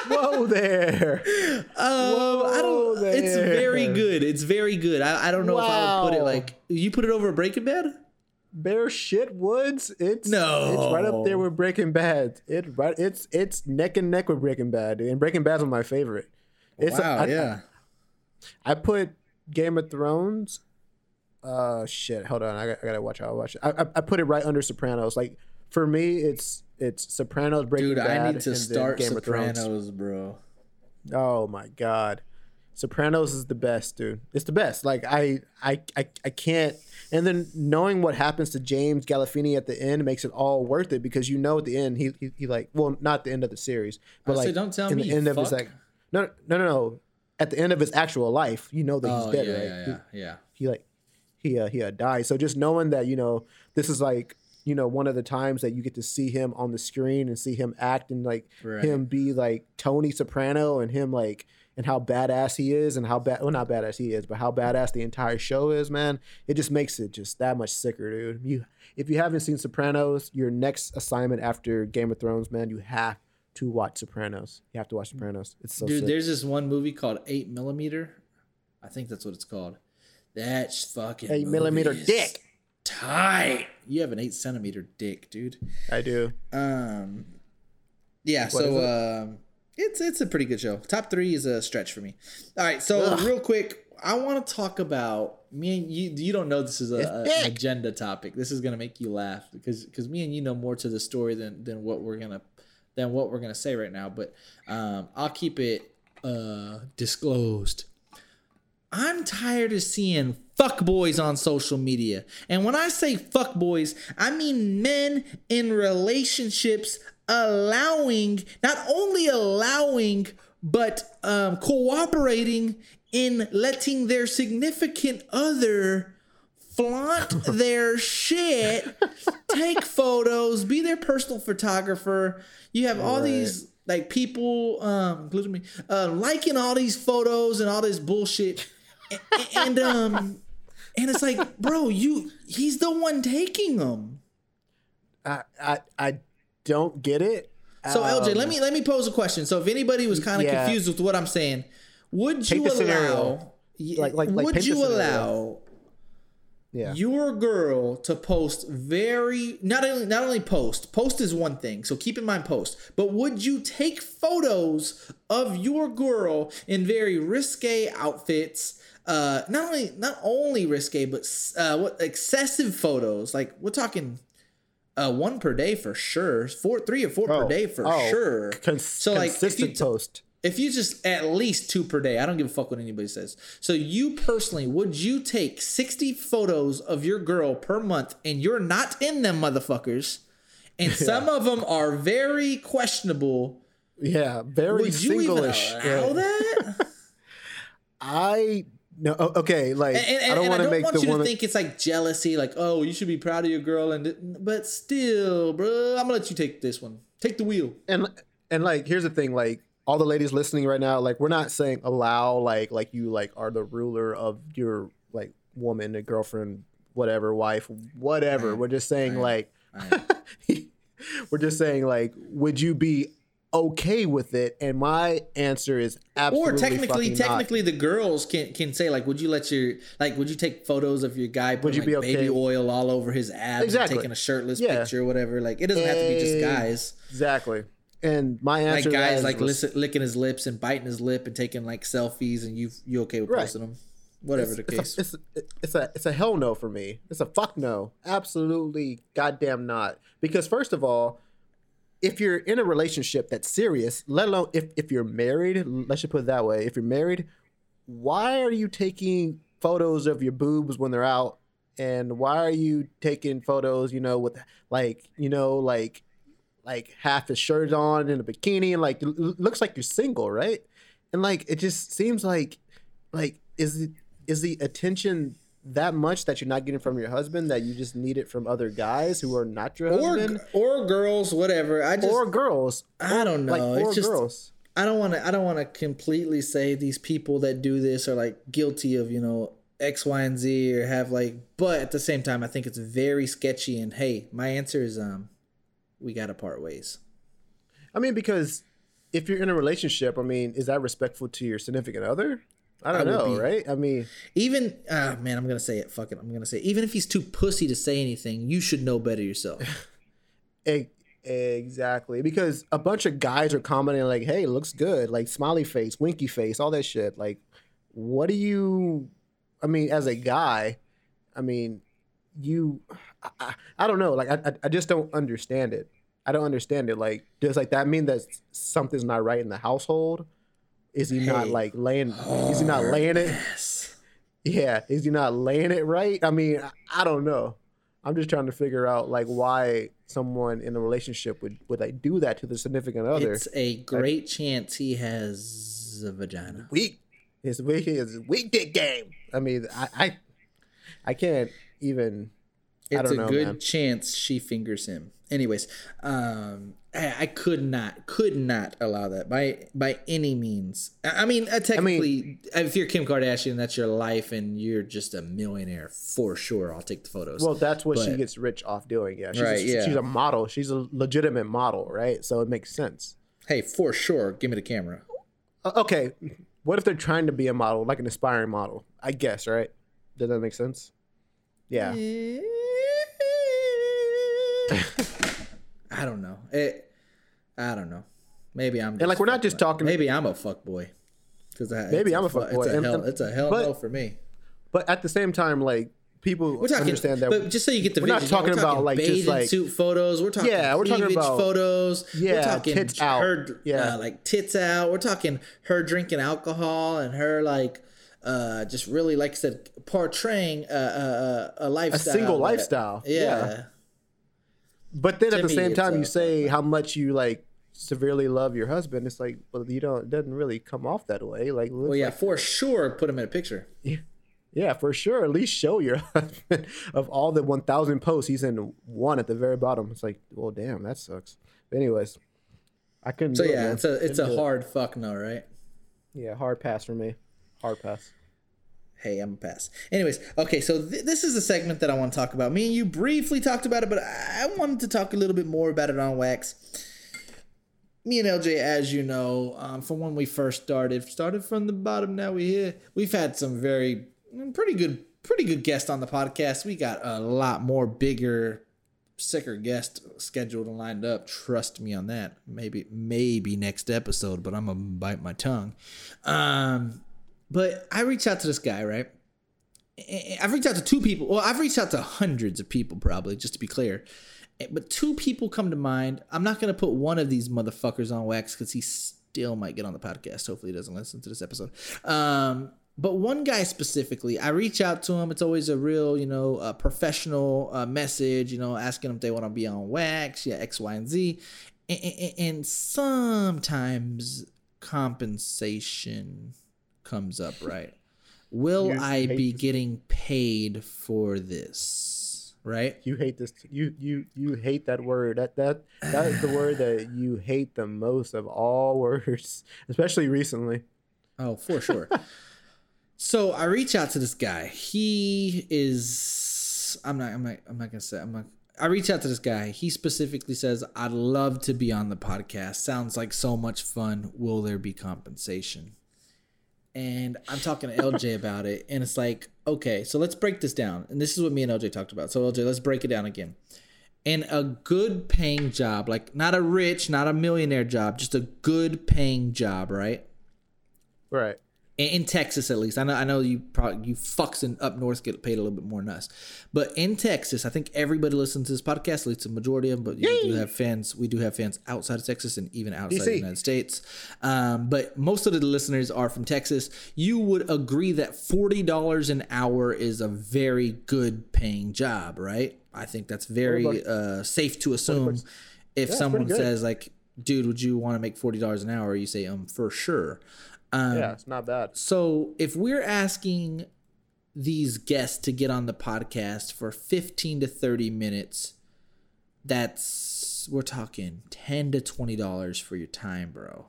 whoa there. Um, I don't. Whoa It's very good. It's very good. I, I don't know if I would put it like you put it over Breaking Bad. Bear shit woods. It's No. It's right up there with Breaking Bad. It right. It's it's neck and neck with Breaking Bad, and Breaking Bad's one of my favorite. It's wow. I, yeah. I put Game of Thrones. Uh, shit. Hold on. I, I gotta watch how I watch it. I, I I put it right under Sopranos. Like for me, it's it's Sopranos, Breaking Dude, Bad. I need to start Game of Thrones. Sopranos, bro. Oh my god. Sopranos is the best, dude. It's the best. Like I I I, I can't and then knowing what happens to James Galifianakis at the end makes it all worth it because you know at the end he he, he like well not the end of the series but like don't tell in me, the end of his like no no no no at the end of his actual life you know that he's Oh dead yeah, right yeah, yeah, yeah. he like he uh, he uh, died. So just knowing that you know this is like you know one of the times that you get to see him on the screen and see him act and like Right. him be like Tony Soprano and him like and how badass he is and how bad well not badass he is but how badass the entire show is man it just makes it just that much sicker dude you if you haven't seen Sopranos your next assignment after Game of Thrones man you have to watch Sopranos you have to watch Sopranos it's so Dude, sick. there's this one movie called Eight Millimeter. I think that's what it's called. That's fucking eight millimeter dick Tight. You have an eight centimeter dick, dude. I do Um, yeah. What so is it? um, it's it's a pretty good show. Top three is a stretch for me. All right. So Ugh. real quick, I want to talk about me and you. You don't know this is a, a- an agenda topic. This is gonna make you laugh because because me and you know more to the story than than what we're gonna than what we're gonna say right now. But um, I'll keep it uh disclosed. I'm tired of seeing fuck boys on social media. And when I say fuck boys, I mean men in relationships allowing, not only allowing, but um, cooperating in letting their significant other flaunt <laughs> their shit, take <laughs> photos, be their personal photographer. You have all Right. these like people, um, including me, uh, liking all these photos and all this bullshit, A- and um, and it's like, <laughs> bro, you he's the one taking them. I I I don't get it. So LJ, Um, let me let me pose a question. So if anybody was kind of Yeah. confused with what I'm saying, would you allow? Like- like- like would you allow Yeah. your girl to post very not only not only post post is one thing so keep in mind post but would you take photos of your girl in very risque outfits uh not only not only risque but uh what excessive photos like we're talking uh one per day for sure four three or four per Oh, day for oh, sure Cons- so like if you consistent t- post. if you just at least two per day, I don't give a fuck what anybody says. So you personally, would you take 60 photos of your girl per month and you're not in them motherfuckers? And <laughs> some of them are very questionable. Yeah, very Would you even allow Yeah. that? <laughs> I no. Okay, like And, and, I don't want to make the you woman. to think it's like jealousy, like oh, you should be proud of your girl, and but still, bro, I'm gonna let you take this one. Take the wheel. and and like here's the thing, like all the ladies listening right now, like we're not saying allow like like you like are the ruler of your like woman, a girlfriend, whatever, wife, whatever. We're just saying like <laughs> we're just saying like would you be okay with it? And my answer is absolutely Or technically, fucking not. technically, the girls can can say like, would you let your like, would you take photos of your guy putting you be okay baby oil all over his abs, Exactly. taking a shirtless Yeah. picture or whatever? Like, it doesn't have to be just guys. Exactly. And my answer Like guys is like listen, licking his lips and biting his lip and taking like selfies, and you you okay with Right. posting them? Whatever the it's case. A, it's, a, it's a it's a hell no for me. It's a fuck no. Absolutely goddamn not. Because first of all, if you're in a relationship that's serious, let alone if, if you're married, let's just put it that way. If you're married, why are you taking photos of your boobs when they're out and why are you taking photos? You know, with like you know like like half his shirt on in a bikini and like looks like you're single, right? And like it just seems like like is it is the attention that much that you're not getting from your husband that you just need it from other guys who are not your or husband or girls, whatever. I just or girls? I don't like, know. or It's just- girls. I don't want to. I don't want to completely say these people that do this are like guilty of you know X, Y, and Z or have like. But at the same time, I think it's very sketchy. And hey, my answer is um, we gotta part ways. I mean, because if you're in a relationship, I mean, is that respectful to your significant other? I don't I know, be. right? I mean, Even ah man, I'm gonna say it. Fuck it. I'm gonna say it. even if he's too pussy to say anything, you should know better yourself. <laughs> exactly. Because a bunch of guys are commenting like, "Hey, looks good," like smiley face, winky face, all that shit. Like, what do you? I mean, as a guy, I mean, you, I, I, I don't know. Like, I, I, I just don't understand it. I don't understand it. Like, does like that mean that something's not right in the household? Is he not like laying? Is he not laying it? yes. Yeah, is he not laying it right? I mean, I, don't know. I'm just trying to figure out like why someone in a relationship would would like do that to the significant other. It's a great chance he has a vagina. weak. His weak his weak dick game. I mean, I I, I can't even. I It's don't a know, good man. chance she fingers him. Anyways, um, I, I could not, could not allow that by by any means. I I mean, uh, technically, if you're Kim Kardashian, that's your life, and you're just a millionaire for sure. I'll take the photos. Well, that's what she gets rich off doing. Yeah, she's Right, a, yeah. she's a model. She's a legitimate model, right? So it makes sense. hey, for sure, give me the camera. Uh, okay, what if they're trying to be a model, like an aspiring model? I guess, right? Does that make sense? Yeah. <laughs> <laughs> I don't know. It, I don't know. Maybe I'm. And like we're not just talking Maybe I'm a fuck boy. Because Maybe I'm a fu- fuckboy, It's a and- hell. It's a hell but- no for me. But at the same time, like people We're talking, understand that. but just so you get the we're not vision, talking we're about, like, just, like- suit photos. We're talking Yeah, we're talking about- photos. Yeah, we're talking tits out. Her, Yeah. uh, like tits out. We're talking her drinking alcohol and her like, uh, just really like I said, portraying a a, a lifestyle, single that- lifestyle. Yeah. Yeah. But then at the me, same time, you say how much you like severely love your husband. It's like, well, you don't. It doesn't really come off that way. Like, Well, yeah, for sure. Put him in a picture. yeah, Yeah, for sure. At least show your <laughs> husband of all the one thousand posts. He's in one at the very bottom. It's like, well, damn, that sucks. But anyways, I couldn't. So it, yeah, man. it's a it's Couldn't a do it. hard fuck no, right? Yeah, hard pass for me. Hard pass. Hey, I'm a pass. Anyways, okay, so th- this is a segment that I want to talk about. Me and you briefly talked about it, but I wanted to talk a little bit more about it on Wax. Me and LJ, as you know, um, from when we first started, started from the bottom. Now we here. We've had some very mm, pretty good, pretty good guests on the podcast. We got a lot more bigger, sicker guests scheduled and lined up. Trust me on that. Maybe, maybe next episode, but I'm gonna bite my tongue. Um, but I reached out to this guy, right? I've reached out to two people. Well, I've reached out to hundreds of people, probably, just to be clear. But two people come to mind. I'm not going to put one of these motherfuckers on wax because he still might get on the podcast. Hopefully, he doesn't listen to this episode. Um, but one guy specifically, I reach out to him. It's always a real, you know, uh, professional uh, message, you know, asking them if they want to be on wax, yeah, X, Y, and Z. And, and, and sometimes compensation comes up, right? Will You I be getting paid for this? Right? You hate this. You you you hate that word. That that that is the word that you hate the most of all words, especially recently. Oh, for sure. so I reach out to this guy. He is. I'm not. I'm not. I'm not gonna say. I'm not. I reach out to this guy. He specifically says, "I'd love to be on the podcast. Sounds like so much fun. Will there be compensation?" And I'm talking to LJ about it, and it's like, okay, so let's break this down. And this is what me and LJ talked about. So LJ, let's break it down again. And a good paying job, like not a rich, not a millionaire job, just a good paying job, right? Right. In, Texas at least. I know I know you probably you fucks in up north get paid a little bit more than us, but in Texas, I think everybody listens to this podcast. At least the majority of them. But you do have fans. We do have fans outside of Texas and even outside DC. the United States. Um, but most of the listeners are from Texas. You would agree that forty dollars an hour is a very good paying job, right? I think that's very uh, safe to assume. If Yeah, someone says like, "Dude, would you want to make forty dollars an hour?" You say, "Um, for sure." Um, yeah, it's not bad. so if we're asking these guests to get on the podcast for 15 to 30 minutes, that's we're talking 10 to 20 dollars for your time, bro.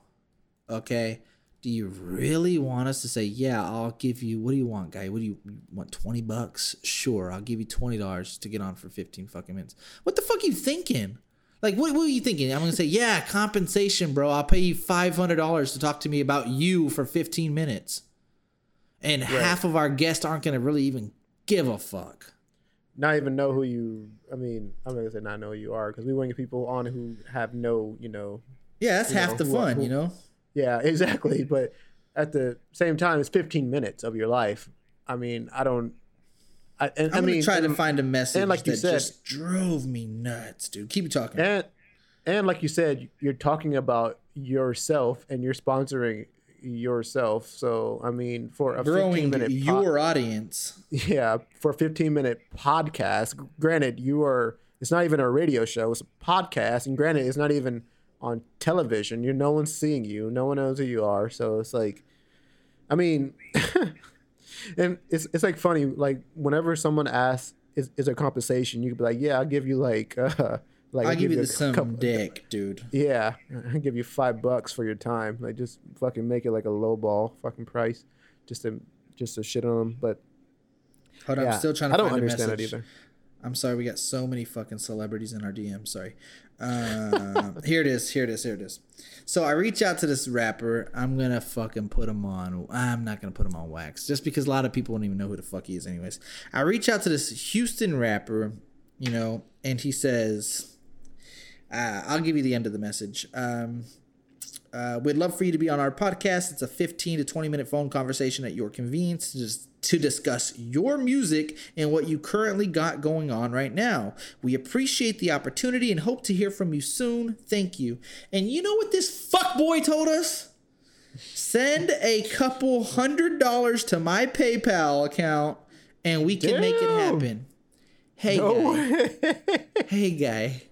Okay? Do you really want us to say, "Yeah, I'll give you what do you want, guy? What do you, you want 20 bucks? Sure, I'll give you $20 to get on for 15 fucking minutes." What the fuck are you thinking? Like, what, what are you thinking? I'm gonna say, yeah, compensation, bro. I'll pay you five hundred dollars to talk to me about you for 15 minutes, and half of our guests aren't gonna really even give a fuck. Not even know who you. I mean, I'm gonna say not know who you are because we want people on who have no, you know. Yeah, that's half know, the fun, who- you know. Yeah, <laughs> exactly. But at the same time, it's 15 minutes of your life. I mean, I don't. I, and, I'm I mean, gonna try to find a message like you that said- just drove me nuts, dude. Keep talking. and and like you said, you're talking about yourself and you're sponsoring yourself. So I mean, for a 15 Growing minute your audience. yeah, for a 15 minute podcast. Granted, you are. It's not even a radio show. It's a podcast, and granted, it's not even on television. You, no one's seeing you. No one knows who you are. So it's like, I mean, <laughs> and it's it's like funny. Like whenever someone asks, "Is is there compensation?" You could be like, "Yeah, I'll give you like, <laughs> uh, like I'll give you a the some couple- dick, dude. yeah, <laughs> I'll give you five bucks for your time. Like just fucking make it like a low ball fucking price, just to just to shit on them. But Hold on, yeah, I'm still trying to I don't find understand it either. I'm sorry, we got so many fucking celebrities in our DM. Sorry. Um, here it is. Here it is. Here it is. So I reach out to this rapper. I'm gonna fucking put him on. I'm not gonna put him on wax, just because a lot of people don't even know who the fuck he is. Anyways, I reach out to this Houston rapper, you know, and he says, uh, "I'll give you the end of the message." Um, uh, we'd love for you to be on our podcast. It's a 15 to 20 minute phone conversation at your convenience just, to discuss your music and what you currently got going on right now. We appreciate the opportunity and hope to hear from you soon. Thank you. And you know what this fuckboy told us? Send a couple hundred dollars to my PayPal account and we can make it Damn. happen. Hey, No guy. <laughs> Hey, guy.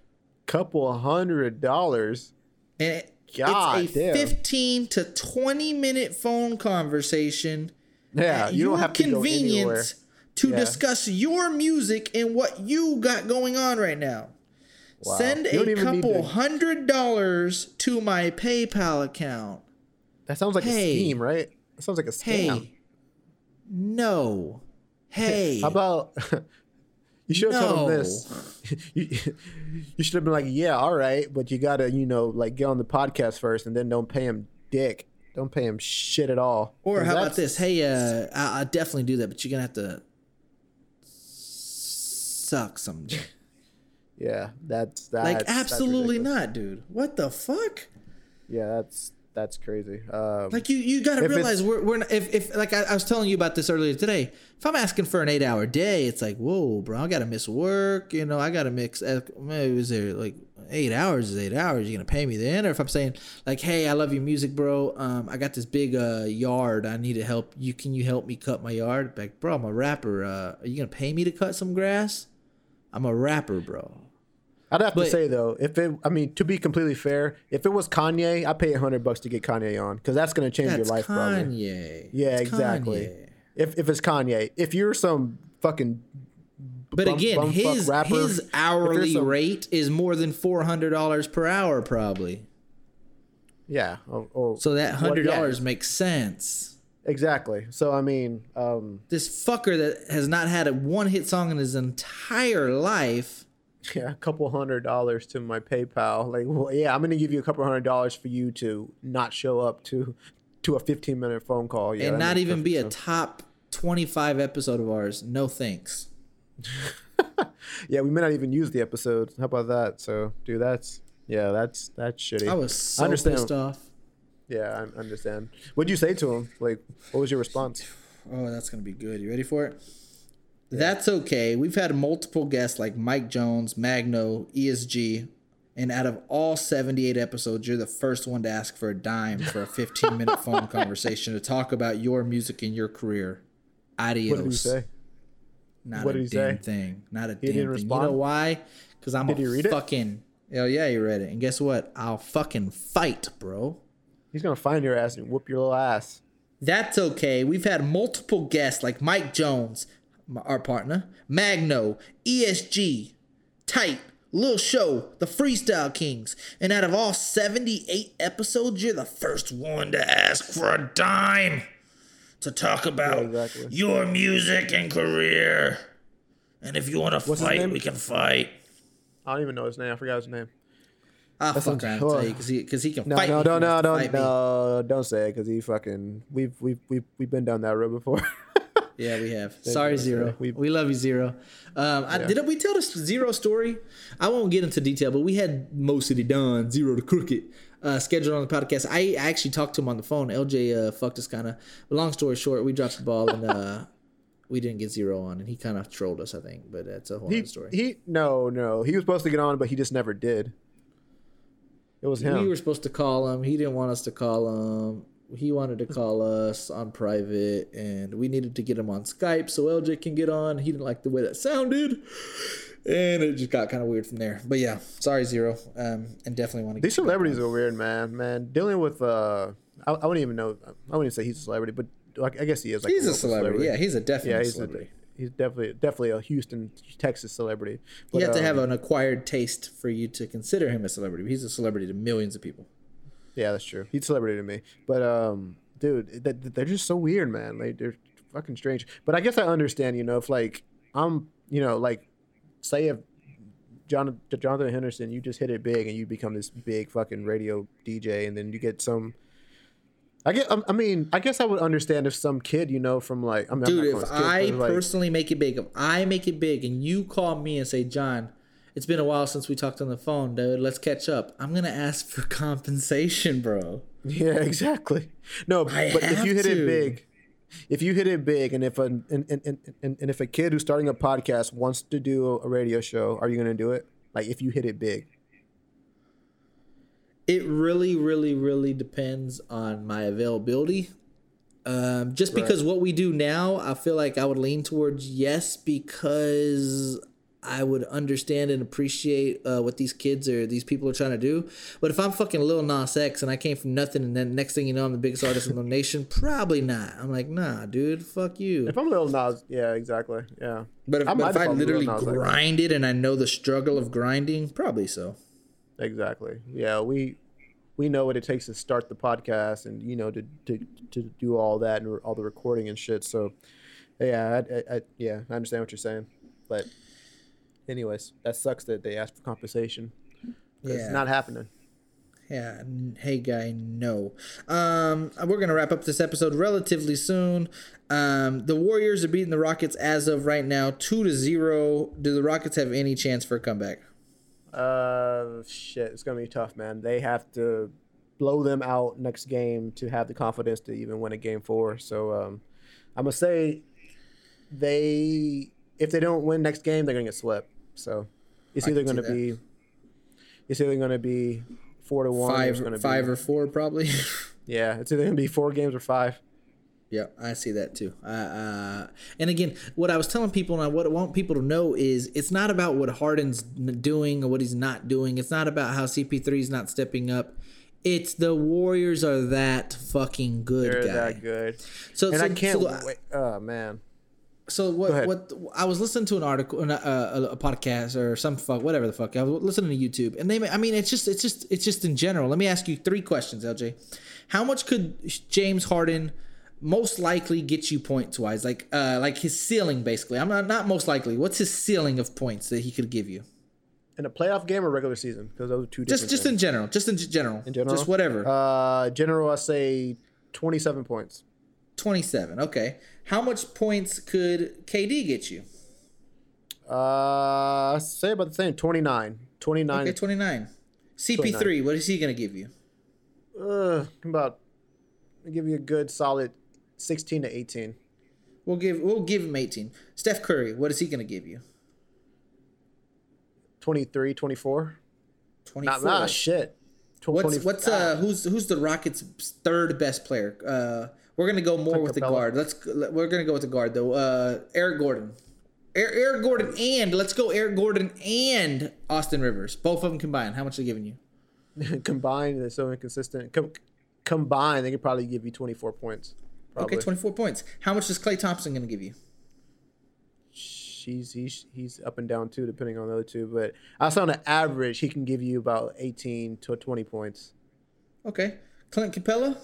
couple hundred dollars. And God it's a damn. 15 to 20 minute phone conversation Yeah, at you your don't have to convenience to Yeah. discuss your music and what you got going on right now. Wow. Send a couple to- hundred dollars to my PayPal account. That sounds like Hey. a scheme, right? That sounds like a scam. Hey, no. Hey, How about <laughs> you should have told him this? <laughs> you, you should have been like, yeah, all right, but you gotta, you know, like get on the podcast first, and then don't pay him dick. Don't pay him shit at all. Or how about this? Hey, uh, I, I'll definitely do that, but you're gonna have to suck some. <laughs> Yeah, that's that. like, absolutely not, dude. What the fuck? Yeah, that's that's crazy. Um, Like you, you got to realize we're, we're not, if, if like I, I was telling you about this earlier today. If I'm asking for an eight hour day, it's like whoa, bro, I got to miss work. You know, I got to mix. uh, Maybe is there like eight hours is eight hours? You gonna pay me then? Or if I'm saying like, hey, I love your music, bro. Um, I got this big uh yard. I need to help. You can you help me cut my yard? Like, bro, I'm a rapper. Uh, are you gonna pay me to cut some grass? I'm a rapper, bro. I'd have but- to say though, if it, I mean, to be completely fair, if it was Kanye, I'd pay a hundred bucks to get Kanye on because that's gonna change That's your life, probably. Kanye. Yeah, It's exactly. Kanye. If if it's Kanye, if you're some fucking But bum- again, bumfuck his rapper, his hourly some- rate is more than four hundred dollars per hour, probably. yeah, or, or So that hundred yeah, dollars makes sense. exactly. So I mean, um, This fucker that has not had a one hit song in his entire life. Yeah, <laughs> a couple hundred dollars to my PayPal. Like, well, yeah, I'm gonna give you a couple hundred dollars for you to not show up to to a 15 minute phone call. Yeah, and not even be a top twenty five episode of ours. No thanks. <laughs> yeah, we may not even use the episode. How about that? So, dude, that's yeah, that's that's shitty. I was so understand. pissed off. Yeah, I understand. What'd you say to him? Like, what was your response? Oh, that's gonna be good. You ready for it? That's okay. We've had multiple guests like Mike Jones, Magno, ESG, and out of all 78 episodes, you're the first one to ask for a dime for a 15 minute <laughs> phone conversation to talk about your music and your career. Adios. What did he say? Not What a damn say? thing. Not a He damn didn't thing. respond? You know why? Because I'm Did a read it? fucking. Oh yeah, you read it. And guess what? I'll fucking fight, bro. He's gonna find your ass and whoop your little ass. That's okay. We've had multiple guests like Mike Jones, m- our partner, Magno, ESG, Tight, Lil Show, the Freestyle Kings. And out of all 78 episodes, you're the first one to ask for a dime to talk about Yeah, exactly. your music and career. And if you want to What's fight, we can fight. I don't even know his name. I forgot his name. I'll That's fuck what- around and tell you because he, cause he can No, fight no, me. no, He no, wants to don't, fight me. no, don't say it because he fucking. We've we've we've we've been down that road before. <laughs> Yeah, we have. Sorry. Z-Ro. We, We- love you, Z-Ro. Um, I, did we tell the Z-Ro story? I won't get into detail, but we had Mo City Don, Z-Ro to Crooked, uh, scheduled on the podcast. I actually talked to him on the phone. LJ uh, fucked us kind of. Long story short, we dropped the ball and uh, <laughs> we didn't get Z-Ro on, and he kind of trolled us, I think. But that's a whole he other story. he no no he was supposed to get on, but he just never did. It was him. we were supposed to call him. He didn't want us to call him. He wanted to call us on private, and we needed to get him on Skype so LJ can get on. He didn't like the way that sounded, and it just got kind of weird from there. But yeah, sorry, Z-Ro, um, and definitely want to. These celebrities are weird, man. Man, dealing with uh, I, I wouldn't even know. I wouldn't even say he's a celebrity, but like I guess he is. Like He's a local celebrity. Yeah, he's a definite yeah, he's celebrity. A, he's definitely definitely a Houston, Texas celebrity. But, you have to have um, an acquired taste for you to consider him a celebrity. He's a celebrity to millions of people. Yeah, that's true. He's celebrity to me. But um, dude, th- th- they're just so weird, man. Like they're fucking strange. But I guess I understand. You know, if like I'm, you know, like say if John Jonathan Henderson, you just hit it big and you become this big fucking radio DJ, and then you get some. I get. I mean, I guess I would understand if some kid, you know, from like, I mean, I'm Dude, not if calling I like, personally make it big, if I make it big and you call me and say, John, it's been a while since we talked on the phone, dude, let's catch up. I'm gonna ask for <laughs> compensation, bro. Yeah, exactly. No, I but if you hit to. it big, if you hit it big, and if a and, and, and, and, and if a kid who's starting a podcast wants to do a radio show, are you gonna do it? Like if you hit it big, It really, really, really depends on my availability. Um, just because what we do now, I feel like I would lean towards yes because I would understand and appreciate uh, what these kids or these people are trying to do. But if I'm fucking Lil Nas X and I came from nothing and then next thing you know I'm the biggest artist in the <laughs> nation, probably not. I'm like, nah, dude, fuck you. if I'm Lil Nas, yeah, exactly, yeah. But if, I but if I if I'm Lil literally Nas X. grinded and I know the struggle of grinding, probably so. Exactly. Yeah, we we know what it takes to start the podcast, and you know to to, to do all that and all the recording and shit. So, yeah, I, I, I, yeah, I understand what you're saying, but anyways, that sucks that they asked for compensation. Yeah. It's not happening. Yeah, hey guy, no. Um, we're gonna wrap up this episode relatively soon. Um, the Warriors are beating the Rockets as of right now, two to zero. Do the Rockets have any chance for a comeback? Uh, shit, it's gonna be tough, man. They have to blow them out next game to have the confidence to even win a game four. So, um, I'm gonna say they if they don't win next game, they're gonna get swept. So, it's I either gonna be it's either gonna be four to one. Five, gonna five be, or four, probably. <laughs> yeah, it's either gonna be four games or five. Yeah, I see that too. Uh, uh, and again, what I was telling people and what I want people to know is it's not about what Harden's doing or what he's not doing. It's not about how CP3 is not stepping up. It's the Warriors are that fucking good, They're guy. that good, So, and so, I can't so, wait. Oh man, so what? What I was listening to an article, uh, a, a podcast or some fuck, whatever the fuck. I was listening to YouTube, and they. I mean, it's just, it's just, it's just in general. Let me ask you three questions, LJ. How much could James Harden most likely get you points wise? Like, uh, like his ceiling, basically. I'm not not most likely. What's his ceiling of points that he could give you? in a playoff game or regular season because those are two different. Just, just things. in general. Just in g- general. in general, Just whatever. Uh, general, I say twenty-seven points. 27. Okay. How much points could KD get you? Uh, say about the same. 29. 29. Okay, 29. CP3, what is he going to give you? Uh, about give you a good solid 16 to 18. We'll give we'll give him 18. Steph Curry, what is he going to give you? 23, 24. 24. Not, not shit. Tw- What's 20 what's uh who's who's the Rockets' third best player? Uh, we're gonna go more with the guard. Let's we're gonna go with the guard though. Uh, Eric Gordon, Eric, Eric Gordon, and let's go Eric Gordon and Austin Rivers. Both of them combined. How much are they giving you? <laughs> combined, they're so inconsistent. Com- combined, they could probably give you 24 points. Probably. Okay, twenty four points. How much is Klay Thompson gonna give you? He's, he's, he's up and down too, depending on the other two. But I saw on the average, he can give you about 18 to 20 points. Okay, Clint Capela,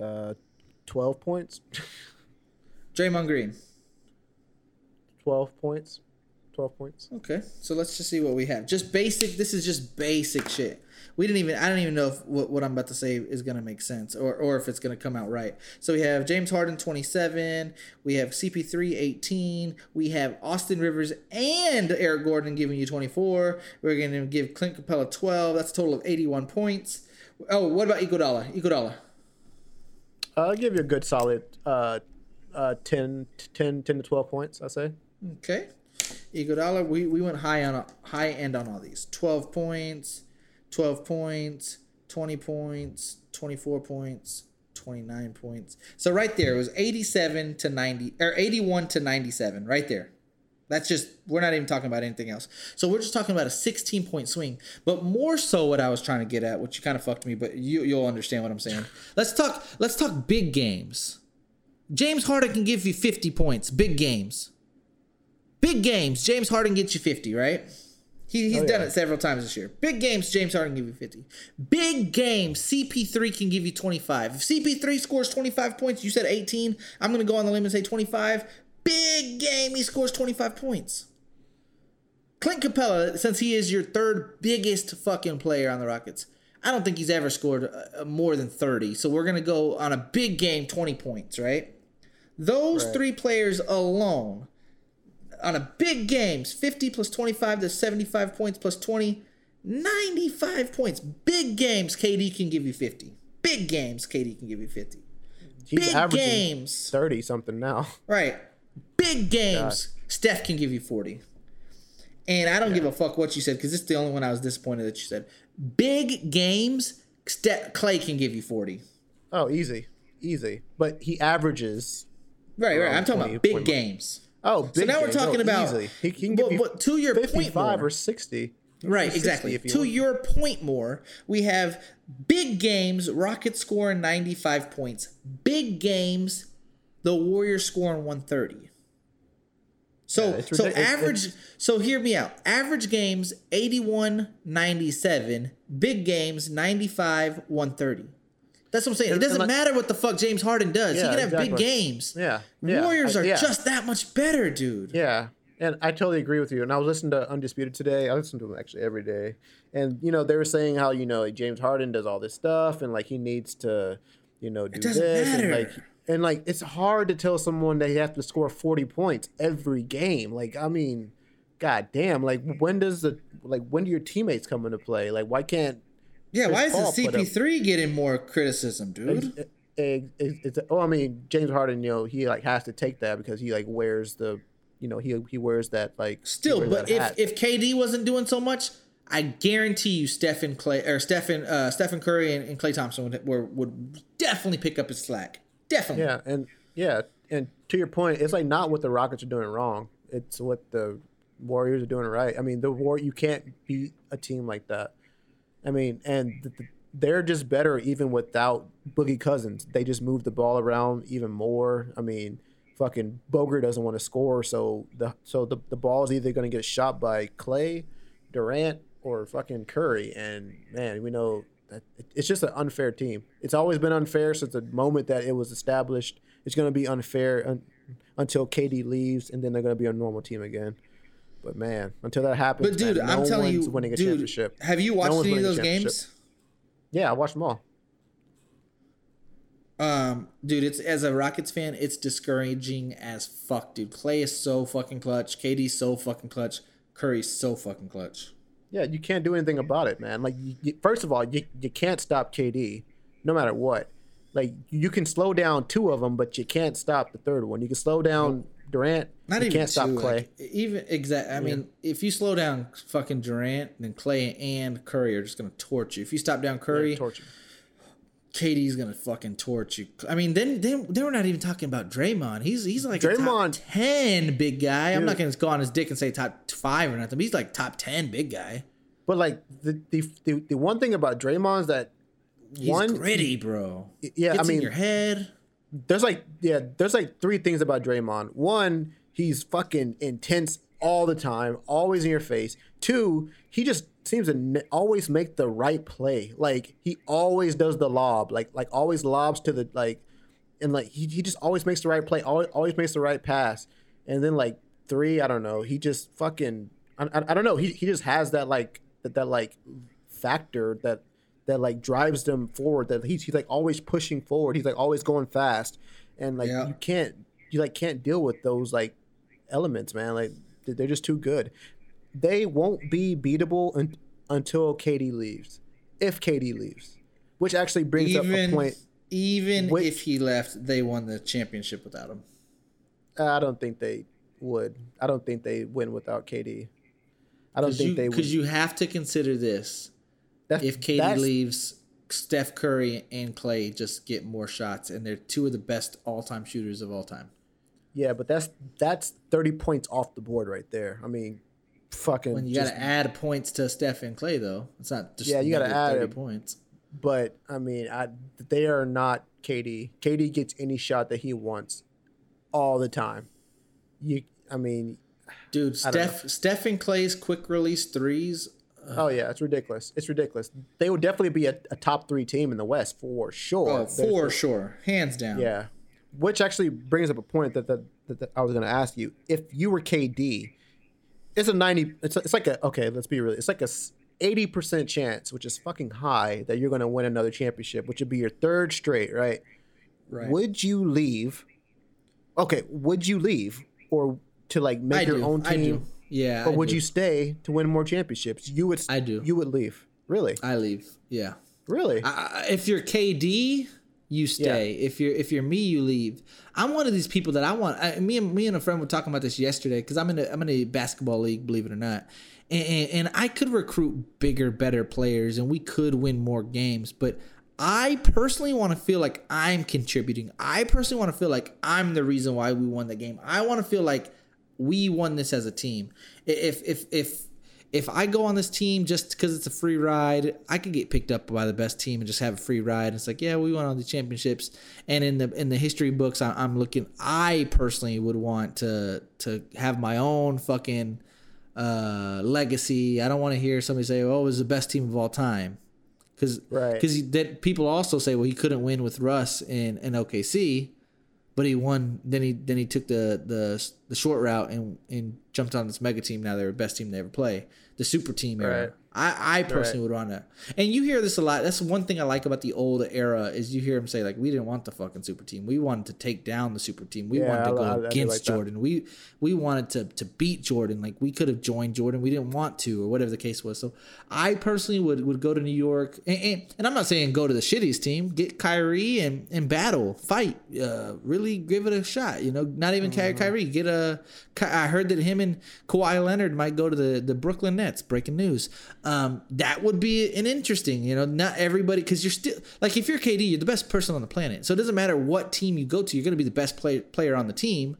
Uh, 12 points. <laughs> Draymond Green. 12 points. 12 points. Okay, so let's just see what we have. Just basic. This is just basic shit. We didn't even. I don't even know if what, what I'm about to say is gonna make sense or or if it's gonna come out right. So we have James Harden 27. We have CP3 18. We have Austin Rivers and Eric Gordon giving you 24. We're gonna give Clint Capela 12. That's a total of 81 points. Oh, what about Iguodala? Iguodala. I'll give you a good solid uh, uh, 10, 10, 10 to 12 points, I say. Okay. Iguodala, we, we went high on high end on all these. 12 points, 12 points, 20 points, 24 points, 29 points. So right there it was 87 to 90 or 81 to 97 right there. That's just we're not even talking about anything else. So we're just talking about a 16 point swing. But more so what I was trying to get at, which you kind of fucked me, but you you'll understand what I'm saying. Let's talk let's talk big games. James Harden can give you 50 points, big games. Big games, James Harden gets you 50, right? He, he's Oh, done it several times this year. Big games, James Harden can give you 50. Big games, CP3 can give you 25. If CP3 scores 25 points, you said 18, I'm going to go on the limb and say 25. Big game, he scores 25 points. Clint Capela, since he is your third biggest fucking player on the Rockets, I don't think he's ever scored uh, more than 30. So we're going to go on a big game, 20 points, right? Those Right. three players alone on a big games 50 plus 25 to 75 points plus 20 95 points big games KD can give you 50 big games KD can give you 50 He's big games 30 something now. <laughs> right big games Steph can give you 40 and I don't give a fuck what you said because this is the only one I was disappointed that you said big games Steph Klay can give you 40 Oh, easy. Easy. But he averages. right right I'm talking 20, about big 20. games Oh, big so now we're oh, talking Oh, about Easily. He, can give you but to your point 55 more, or 60. Right, give you 60 exactly. To wants. your point more, we have big games, Rockets scoring 95 points. Big games, the Warriors scoring 130. So Yeah, it's so ridic- it's- average so hear me out. Average games 81 97, big games 95 130. That's what I'm saying. It doesn't like- matter what the fuck James Harden does. he can have big games. Yeah, yeah, Warriors I- are yeah. just that much better, dude. Yeah. And I totally agree with you. And I was listening to Undisputed today. I listen to them actually every day. And, you know, they were saying how, you know, James Harden does all this stuff and, like, he needs to, you know, do this. And, like, and, like, it's hard to tell someone they have to score 40 points every game. Like, I mean, god damn. Like, when does the, like, when do your teammates come into play? Like, why can't, Yeah, why is the CP3 getting more criticism, dude? it, it, it, it's, oh, I mean, James Harden, you know, he, like, has to take that because he, like, wears the, you know, he, he wears that, like, Still, but if, hat. if KD wasn't doing so much, I guarantee you Stephen Klay or Stephen uh, Stephen Curry and, and Klay Thompson would, were, would definitely pick up his slack. Definitely. Yeah, and yeah, and to your point, it's like not what the Rockets are doing wrong. It's what the Warriors are doing right. I mean, the war you can't beat a team like that. I mean, and th- th- they're just better even without Boogie Cousins. They just move the ball around even more. I mean, fucking Boger doesn't want to score, so the so the the ball is either going to get shot by Klay, Durant, or fucking Curry. And man, we know it's just an unfair team. It's always been unfair since the moment that it was established. It's going to be unfair un- until KD leaves, and then they're going to be a normal team again. But man, until that happens, But dude, man, I'm no telling one's you, winning a dude, championship. have you watched one's any of those games? Yeah, I watched them all. Um, dude, it's as a Rockets fan, it's discouraging as fuck, dude. Klay is so fucking clutch. KD's so fucking clutch. Curry's so fucking clutch. Yeah, you can't do anything about it, man. Like, you, you, first of all, you, you can't stop KD, no matter what. Like, you can slow down two of them, but you can't stop the third one. You can slow down Durant. Not you even can't stop Klay. like, even exact. I mean, if you slow down fucking Durant, then Klay and Curry are just gonna torch you. If you stop down Curry, Torture. KD's gonna fucking torch you. I mean, then then then we're not even talking about Draymond. He's he's like a top Draymond- ten big guy. I'm not gonna go on his dick and say top five or nothing. He's like top ten big guy. But like the the the, the one thing about Draymond is that He's one gritty, bro. yeah, Gets I mean in your head. there's like yeah, there's like three things about Draymond. One, he's fucking intense all the time, always in your face. Two, he just seems to n- always make the right play. Like he always does the lob, like like always lobs to the like, and like he, he just always makes the right play, always always makes the right pass. And then like three, I don't know, he just fucking I, I, I don't know, he he just has that like that that like factor that that like drives them forward that he's, he's like always pushing forward he's like always going fast and like Yeah. you can't you like can't deal with those like elements man like they- they're just too good they won't be beatable un- until KD leaves if KD leaves which actually brings up a point even Wait- if he left, they won the championship without him. I don't think they would I don't think they win without KD I don't think you, they would 'cause you have to consider this. That's- if KD leaves, Steph Curry and Klay just get more shots, and they're two of the best all-time shooters of all time. yeah but that's that's 30 points off the board right there I mean fucking When you got to add points to Steph and Klay, though, it's not just Yeah, you gotta add thirty it. points. but I mean, I, they are not KD. KD gets any shot that he wants all the time. You, I mean, Dude, I Steph, Steph and Klay's quick release threes. Uh, oh yeah, it's ridiculous. It's ridiculous. They would definitely be a, a top three team in the West for sure. Oh, There's- for sure, hands down. Yeah, which actually brings up a point that that, that, that I was going to ask you. If you were KD, it's a ninety. It's, it's like a okay. Let's be real. It's like a eighty percent chance, which is fucking high, that you're going to win another championship, which would be your third straight, right? right. Would you leave? Okay, would you leave or to like make I your do. own I do. team? Yeah. Or I would do. you stay to win more championships? You would. I do. You would leave. Really? I leave. Yeah. Really? I- if you're KD, you stay. If you're if you're me, you leave. I'm one of these people that I want. I, me and me and a friend were talking about this yesterday because I'm in a I'm in a basketball league, believe it or not, and, and, and I could recruit bigger, better players, and we could win more games. But I personally want to feel like I'm contributing. I personally want to feel like I'm the reason why we won the game. I want to feel like we won this as a team. If if if if I go on this team just because it's a free ride, I could get picked up by the best team and just have a free ride. It's like, yeah, we won all the championships, and in the in the history books, I, I'm looking. I personally would want to to have my own fucking uh, legacy. I don't want to hear somebody say, "Oh, it was the best team of all time," because Right. because that people also say, "Well, he couldn't win with Russ in in OKC." But he won. Then he then he took the the the short route and and jumped on this mega team. Now they're the best team they ever play, the super team era. Right. I I personally would want to. And you hear this a lot. That's one thing I like about the old era is you hear him say like, "We didn't want the fucking super team. We wanted to take down the super team. We Yeah, wanted to go I- I do against like that. Jordan. We we wanted to to beat Jordan. Like we could have joined Jordan. We didn't want to, or whatever the case was. So I personally would would go to New York, and, and, and I'm not saying go to the shittiest team. Get Kyrie and and battle, fight, uh, really give it a shot. You know, not even Mm-hmm. Kyrie. Get a. I heard that him and Kawhi Leonard might go to the the Brooklyn Nets. Breaking news. Um, that would be an interesting. You know, not everybody because you're still like if you're KD, you're the best person on the planet. So it doesn't matter what team you go to, you're going to be the best play, player on the team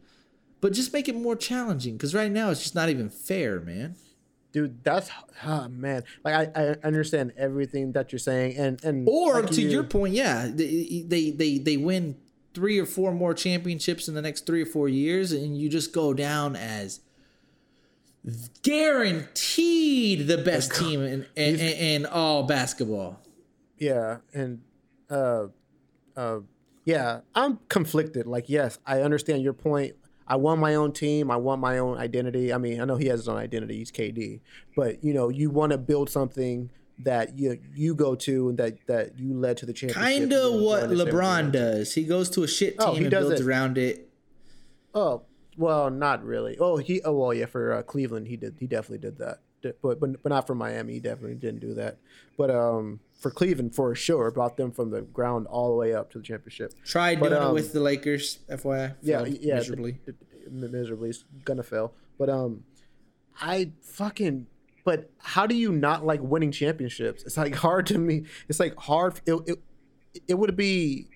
but just make it more challenging because right now it's just not even fair, man. Dude, that's oh man. Like I, I understand everything that you're saying, and and Or like to you- your point, yeah, they, they they they win three or four more championships in the next three or four years, and you just go down as guaranteed the best team in in, in, in all basketball. yeah, and uh, uh, yeah, I'm conflicted. Like, yes, I understand your point. I want my own team. I want my own identity. I mean, I know he has his own identity. He's KD, but you know, you want to build something that you you go to and that that you led to the championship. Kind of what LeBron does. He goes to a shit Oh, team he and builds it. around it. Oh, well, not really. Oh, he. Oh, well, yeah. For uh, Cleveland, he did. He definitely did that. But but but not for Miami. He definitely didn't do that. But um, for Cleveland, for sure, brought them from the ground all the way up to the championship. Tried But, doing it um, with the Lakers, FYI. Yeah, yeah. miserably. d- d- miserably. It's gonna fail. But um, I fucking. But how do you not like winning championships? It's like <laughs> hard to me. It's like hard. It it, it would be,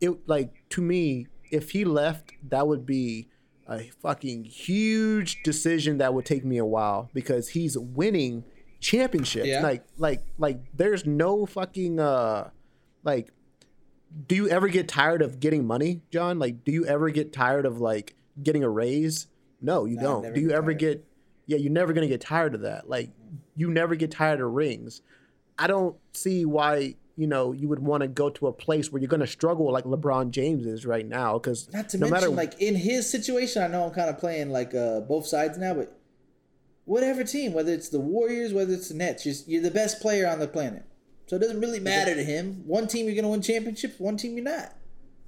it like to me if he left, that would be a fucking huge decision that would take me a while because he's winning championships. Yeah. Like like like there's no fucking uh like do you ever get tired of getting money, John? Like, do you ever get tired of like getting a raise? No, you No, don't. Do you get ever get? Yeah, you're never gonna get tired of that. Like, you never get tired of rings. I don't see why you know you would want to go to a place where you're gonna struggle like LeBron James is right now. Because Not to no mention, matter like in his situation, I know I'm kind of playing like uh, both sides now, but whatever team, whether it's the Warriors, whether it's the Nets, you're, you're the best player on the planet. So it doesn't really matter to him. One team you're gonna win championships, one team you're not.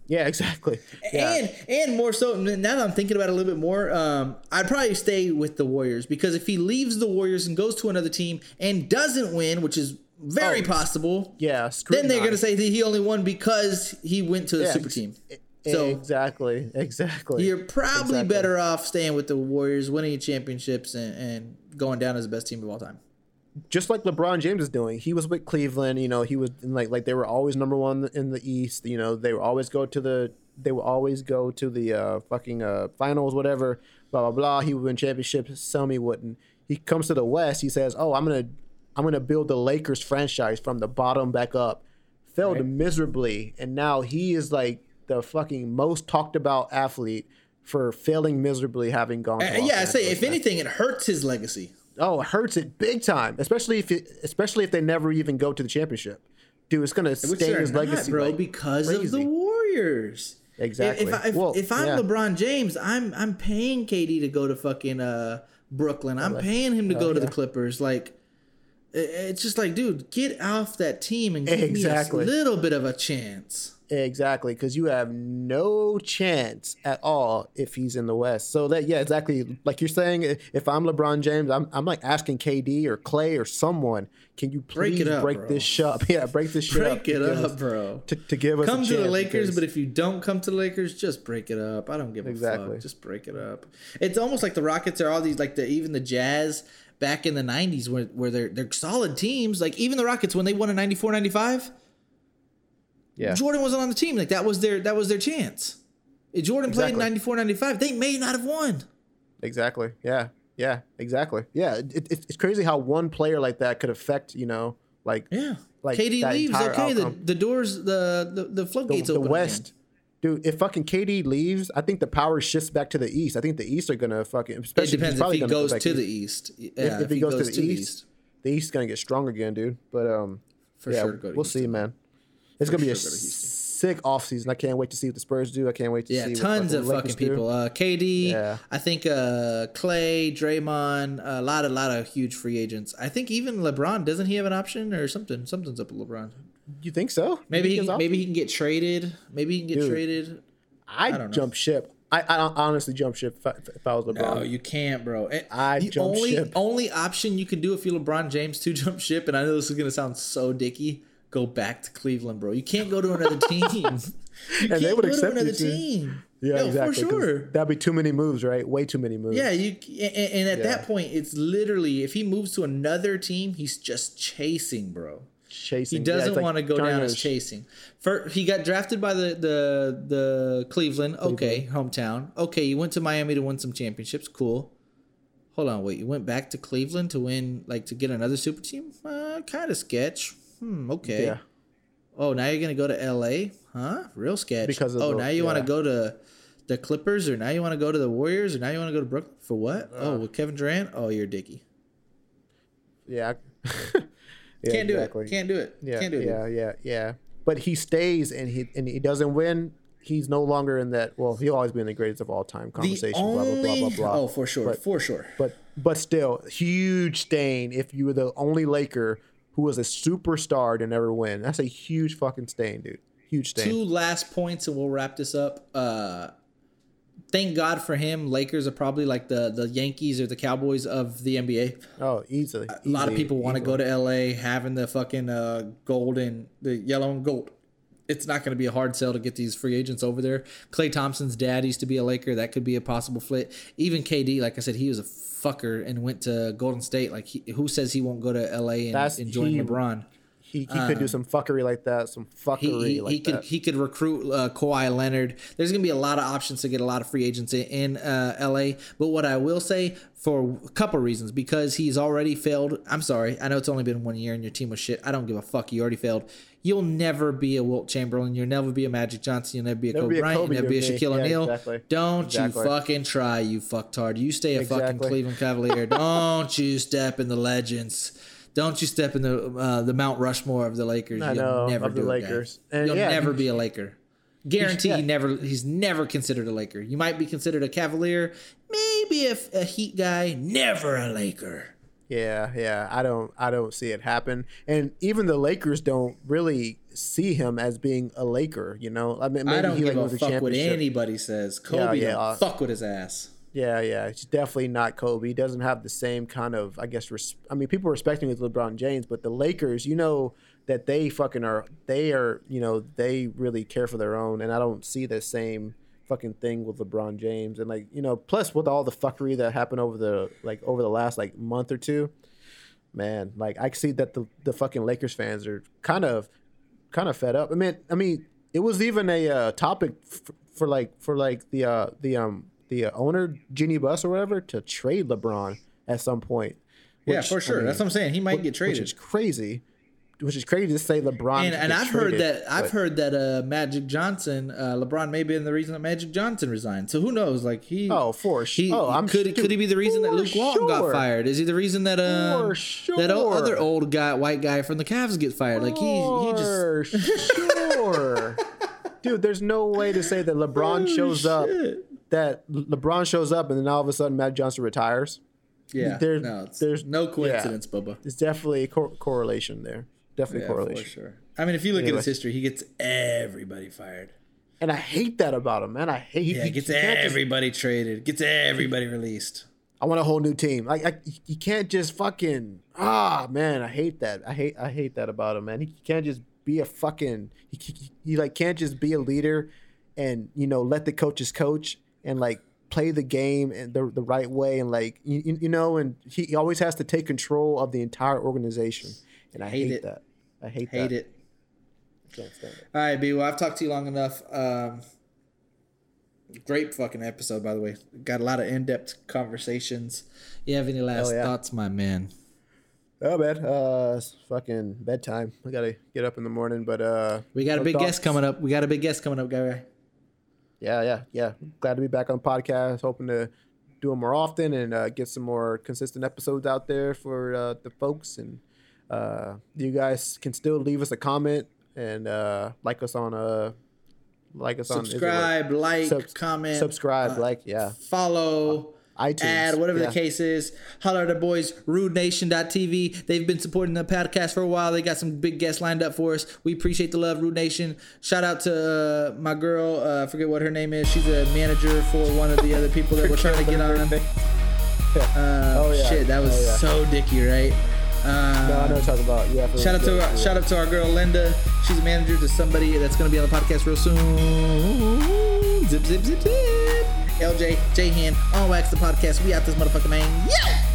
yeah, exactly. Yeah. And and more so now that I'm thinking about it a little bit more, um, I'd probably stay with the Warriors because if he leaves the Warriors and goes to another team and doesn't win, which is very Oh, possible, yeah, then they're gonna say that he only won because he went to the Yeah, super team. So- exactly, exactly. You're probably Exactly. better off staying with the Warriors, winning championships, and, and going down as the best team of all time. just like LeBron James is doing. He was with Cleveland, you know, he was in like like they were always number one in the East. You know, they would always go to the they would always go to the uh, fucking uh, finals, whatever. Blah blah blah. He would win championships. Some he wouldn't. He comes to the West. He says, "Oh, I'm gonna I'm gonna build the Lakers franchise from the bottom back up." Failed Right. miserably, and now he is like the fucking most talked about athlete for failing miserably, having gone. Uh, yeah, I say if anything, it hurts his legacy. Oh, it hurts it big time, especially if it, especially if they never even go to the championship. Dude, it's gonna stain his not, legacy, bro, like because of the. Warriors. Exactly. If, if, Well, if I'm yeah. LeBron James, I'm I'm paying KD to go to fucking uh, Brooklyn. I'm paying him to go to the. Clippers. Like, it's just like, dude, get off that team and give Exactly. me a little bit of a chance. Exactly, because you have no chance at all if he's in the West. So that yeah, exactly. Like you're saying, if I'm LeBron James, I'm I'm like asking KD or Klay or someone, can you Break please break, up, bro. this shit up? <laughs> Yeah, break this shit up. Break it up, bro. To, to give us a come to the Lakers, because- but if you don't come to the Lakers, just break it up. I don't give a Exactly. fuck. Just break it up. It's almost like the Rockets are all these like the even the Jazz back in the 90s where where they're they're solid teams. Like even the Rockets when they won in 94 95, yeah, Jordan wasn't on the team. Like that was their that was their chance. If Jordan played in 94 95, they may not have won. Exactly. Yeah. Yeah. Exactly. Yeah. It, it, it's crazy how one player like that could affect, you know, like Yeah. Like, KD leaves, okay, the, outcome. the doors the the, the the, floodgates the open. West. Dude, if fucking KD leaves, I think the power shifts back to the East. I think the East are gonna fucking. Again. It Especially depends if he go goes to east. the East. Yeah, If, if he goes, to, the, east, the East is gonna get strong again, dude. But um, For yeah, sure to go to we'll see, man. It's gonna be a sure go to Houston. sick offseason. I can't wait to see what the Spurs do. I can't wait to Yeah, see. what tons fucking of fucking do. people. Uh, KD, Yeah. I think uh, Klay, Draymond, a lot, a lot of huge free agents. I think even LeBron doesn't he have an option or something? Something's up with LeBron. You think so? Maybe he can, maybe he can get traded. Maybe he can get Dude. traded. I don't know. jump ship. I, I honestly jump ship if I, if I was LeBron. No, you can't, bro. Eh, I the jump only ship. only option you can do if you're LeBron James to <laughs> jump ship, and I know this is gonna sound so dicky. Go back to Cleveland, bro. You can't go to another <laughs> team. You And they can't would go accept you another team. Yeah, No, exactly. For sure. That'd be too many moves, right? Way too many moves. Yeah, you and, and at Yeah. that point, it's literally if he moves to another team, he's just chasing, bro. Chasing. He doesn't like want to go down as chasing. For he got drafted by the the the Cleveland. Okay, hometown. Okay, you went to Miami to win some championships. Cool. Hold on, wait. You went back to Cleveland to win, like to get another super team? Uh, kind of sketch. Hmm. Okay. Yeah, Oh, now you're gonna go to L.A. Huh? Real sketch. Because of oh, the- now you want to go to the Clippers, or now you want to go to the Warriors, or now you want to go to Brooklyn for what? Uh. oh, with Kevin Durant. Oh, you're Dicky. yeah. <laughs> Yeah, Can't do exactly. it. Can't do it. Yeah, Can't do it. yeah, yeah, yeah. But he stays and he and he doesn't win. He's no longer in that. Well, he'll always be in the greatest of all time conversation. only blah blah blah blah blah. oh for sure, But- for sure. But but still, huge stain if you were the only Laker who was a superstar to never win. That's a huge fucking stain, dude. Huge stain. Two last points, and we'll wrap this up. Uh, thank God for him. Lakers are probably like the the Yankees or the Cowboys of the NBA. Oh, easily. A lot of people want to go to LA, having the fucking uh, gold and the yellow and gold. It's not going to be a hard sell to get these free agents over there. Klay Thompson's dad used to be a Laker. That could be a possible flip. Even KD, like I said, he was a fucker and went to Golden State. Like, he, who says he won't go to LA and, That's- and join he- LeBron? He, he could do some fuckery like that, some fuckery He, he, like he could that. he could recruit uh, Kawhi Leonard. There's gonna be a lot of options to get a lot of free agents in, in uh, LA. But what I will say for a couple reasons because he's already failed. I'm sorry, I know it's only been one year and your team was shit. I don't give a fuck. You already failed. You'll never be a Wilt Chamberlain. You'll never be a Magic Johnson. You'll never be a Never Kobe Bryant. You'll never be a to. Shaquille Yeah, O'Neal. exactly. Don't Exactly. you fucking try, you fucktard. You stay a fucking Cleveland Cavalier. <laughs> Don't you step in the legends. Don't you step in the uh, the Mount Rushmore of the Lakers. I You'll know, never of the do it, Lakers. guys. And You'll yeah, never be a Laker. Guarantee yeah. never. He's never considered a Laker. You might be considered a Cavalier, maybe a, a Heat guy. Never a Laker. Yeah, yeah. I don't I don't see it happen. And even the Lakers don't really see him as being a Laker, you know? I mean maybe I don't he give like a fuck what anybody says. Kobe yeah, don't uh, fuck with his ass. Yeah, yeah. It's definitely not Kobe. He doesn't have the same kind of, I guess, res- I mean, people respect him with LeBron James, but the Lakers, you know, that they fucking are, they are, you know, they really care for their own. And I don't see the same fucking thing with LeBron James. And like, you know, plus with all the fuckery that happened over the, like, over the last, like, month or two, man, like, I see that the, the fucking Lakers fans are kind of, kind of fed up. I mean, I mean, it was even a uh, topic f- for like, for like the, uh, the, um, the uh, owner Jeanie Buss or whatever to trade LeBron at some point. Yeah, which, for I sure. mean, That's what I'm saying. He might get traded, Which is crazy. Which is crazy to say LeBron. and and I've heard traded, that I've but- heard that uh, Magic Johnson, uh, LeBron may be in the reason that Magic Johnson resigned. So who knows? Like he, Oh, for he, sure. Oh, I'm could dude, could he be the reason that Luke Walton got fired? Is he the reason that um, For that other old guy, white guy from the Cavs get fired? Like he he just For <laughs> sure. Dude, there's no way to say that LeBron shows up. That LeBron shows up and then all of a sudden Matt Johnson retires. yeah. there- no, there's- no coincidence, Bubba. There's definitely a cor- correlation there. Definitely Yeah, correlation. for sure. I mean, if you look at his history, he gets everybody fired. And I hate that about him, man. I hate. Yeah, he, gets he can't just- everybody traded, gets everybody released. I want a whole new team. Like I, you can't just fucking ah man. I hate that. I hate I hate that about him, man. He can't just be a fucking. He, he, he like can't just be a leader, and you know let the coaches coach and like play the game and the the right way and like you, you know and he, he always has to take control of the entire organization. And I Hate hate, it. that. I hate, Hate that. it. Can't stand it. All right, B. Well, I've talked to you long enough. Um, great fucking episode, by the way. Got a lot of in-depth conversations. You have any last yeah. thoughts, my man? Oh man, uh, it's fucking bedtime. I gotta get up in the morning, but uh, We got a big guest coming up. We got a big guest coming up, guy. Yeah, yeah, yeah. Glad to be back on the podcast. Hoping to do them more often and uh, get some more consistent episodes out there for uh, the folks. And uh, you guys can still leave us a comment and uh, like us on a like us on is? Subscribe, like, Subs- comment, subscribe, uh, like, yeah, follow. iTunes, Add whatever yeah. the case is. Holler at our boys, rudenation.tv. They've been supporting the podcast for a while. They got some big guests lined up for us. We appreciate the love, Rude Nation. Shout out to uh, my girl. Uh, I forget what her name is. She's a manager for one of the other people that we're trying to get on. <laughs> Uh, Oh, yeah. Shit, that was Oh, yeah. so dicky, right? Um, No, I know what you're talking about. Yeah. Shout out to our, shout out to our girl Linda. She's a manager to somebody that's gonna be on the podcast real soon. Zip zip zip zip. LJ J Hand on Wax the podcast. We out this motherfucker man. Yeah.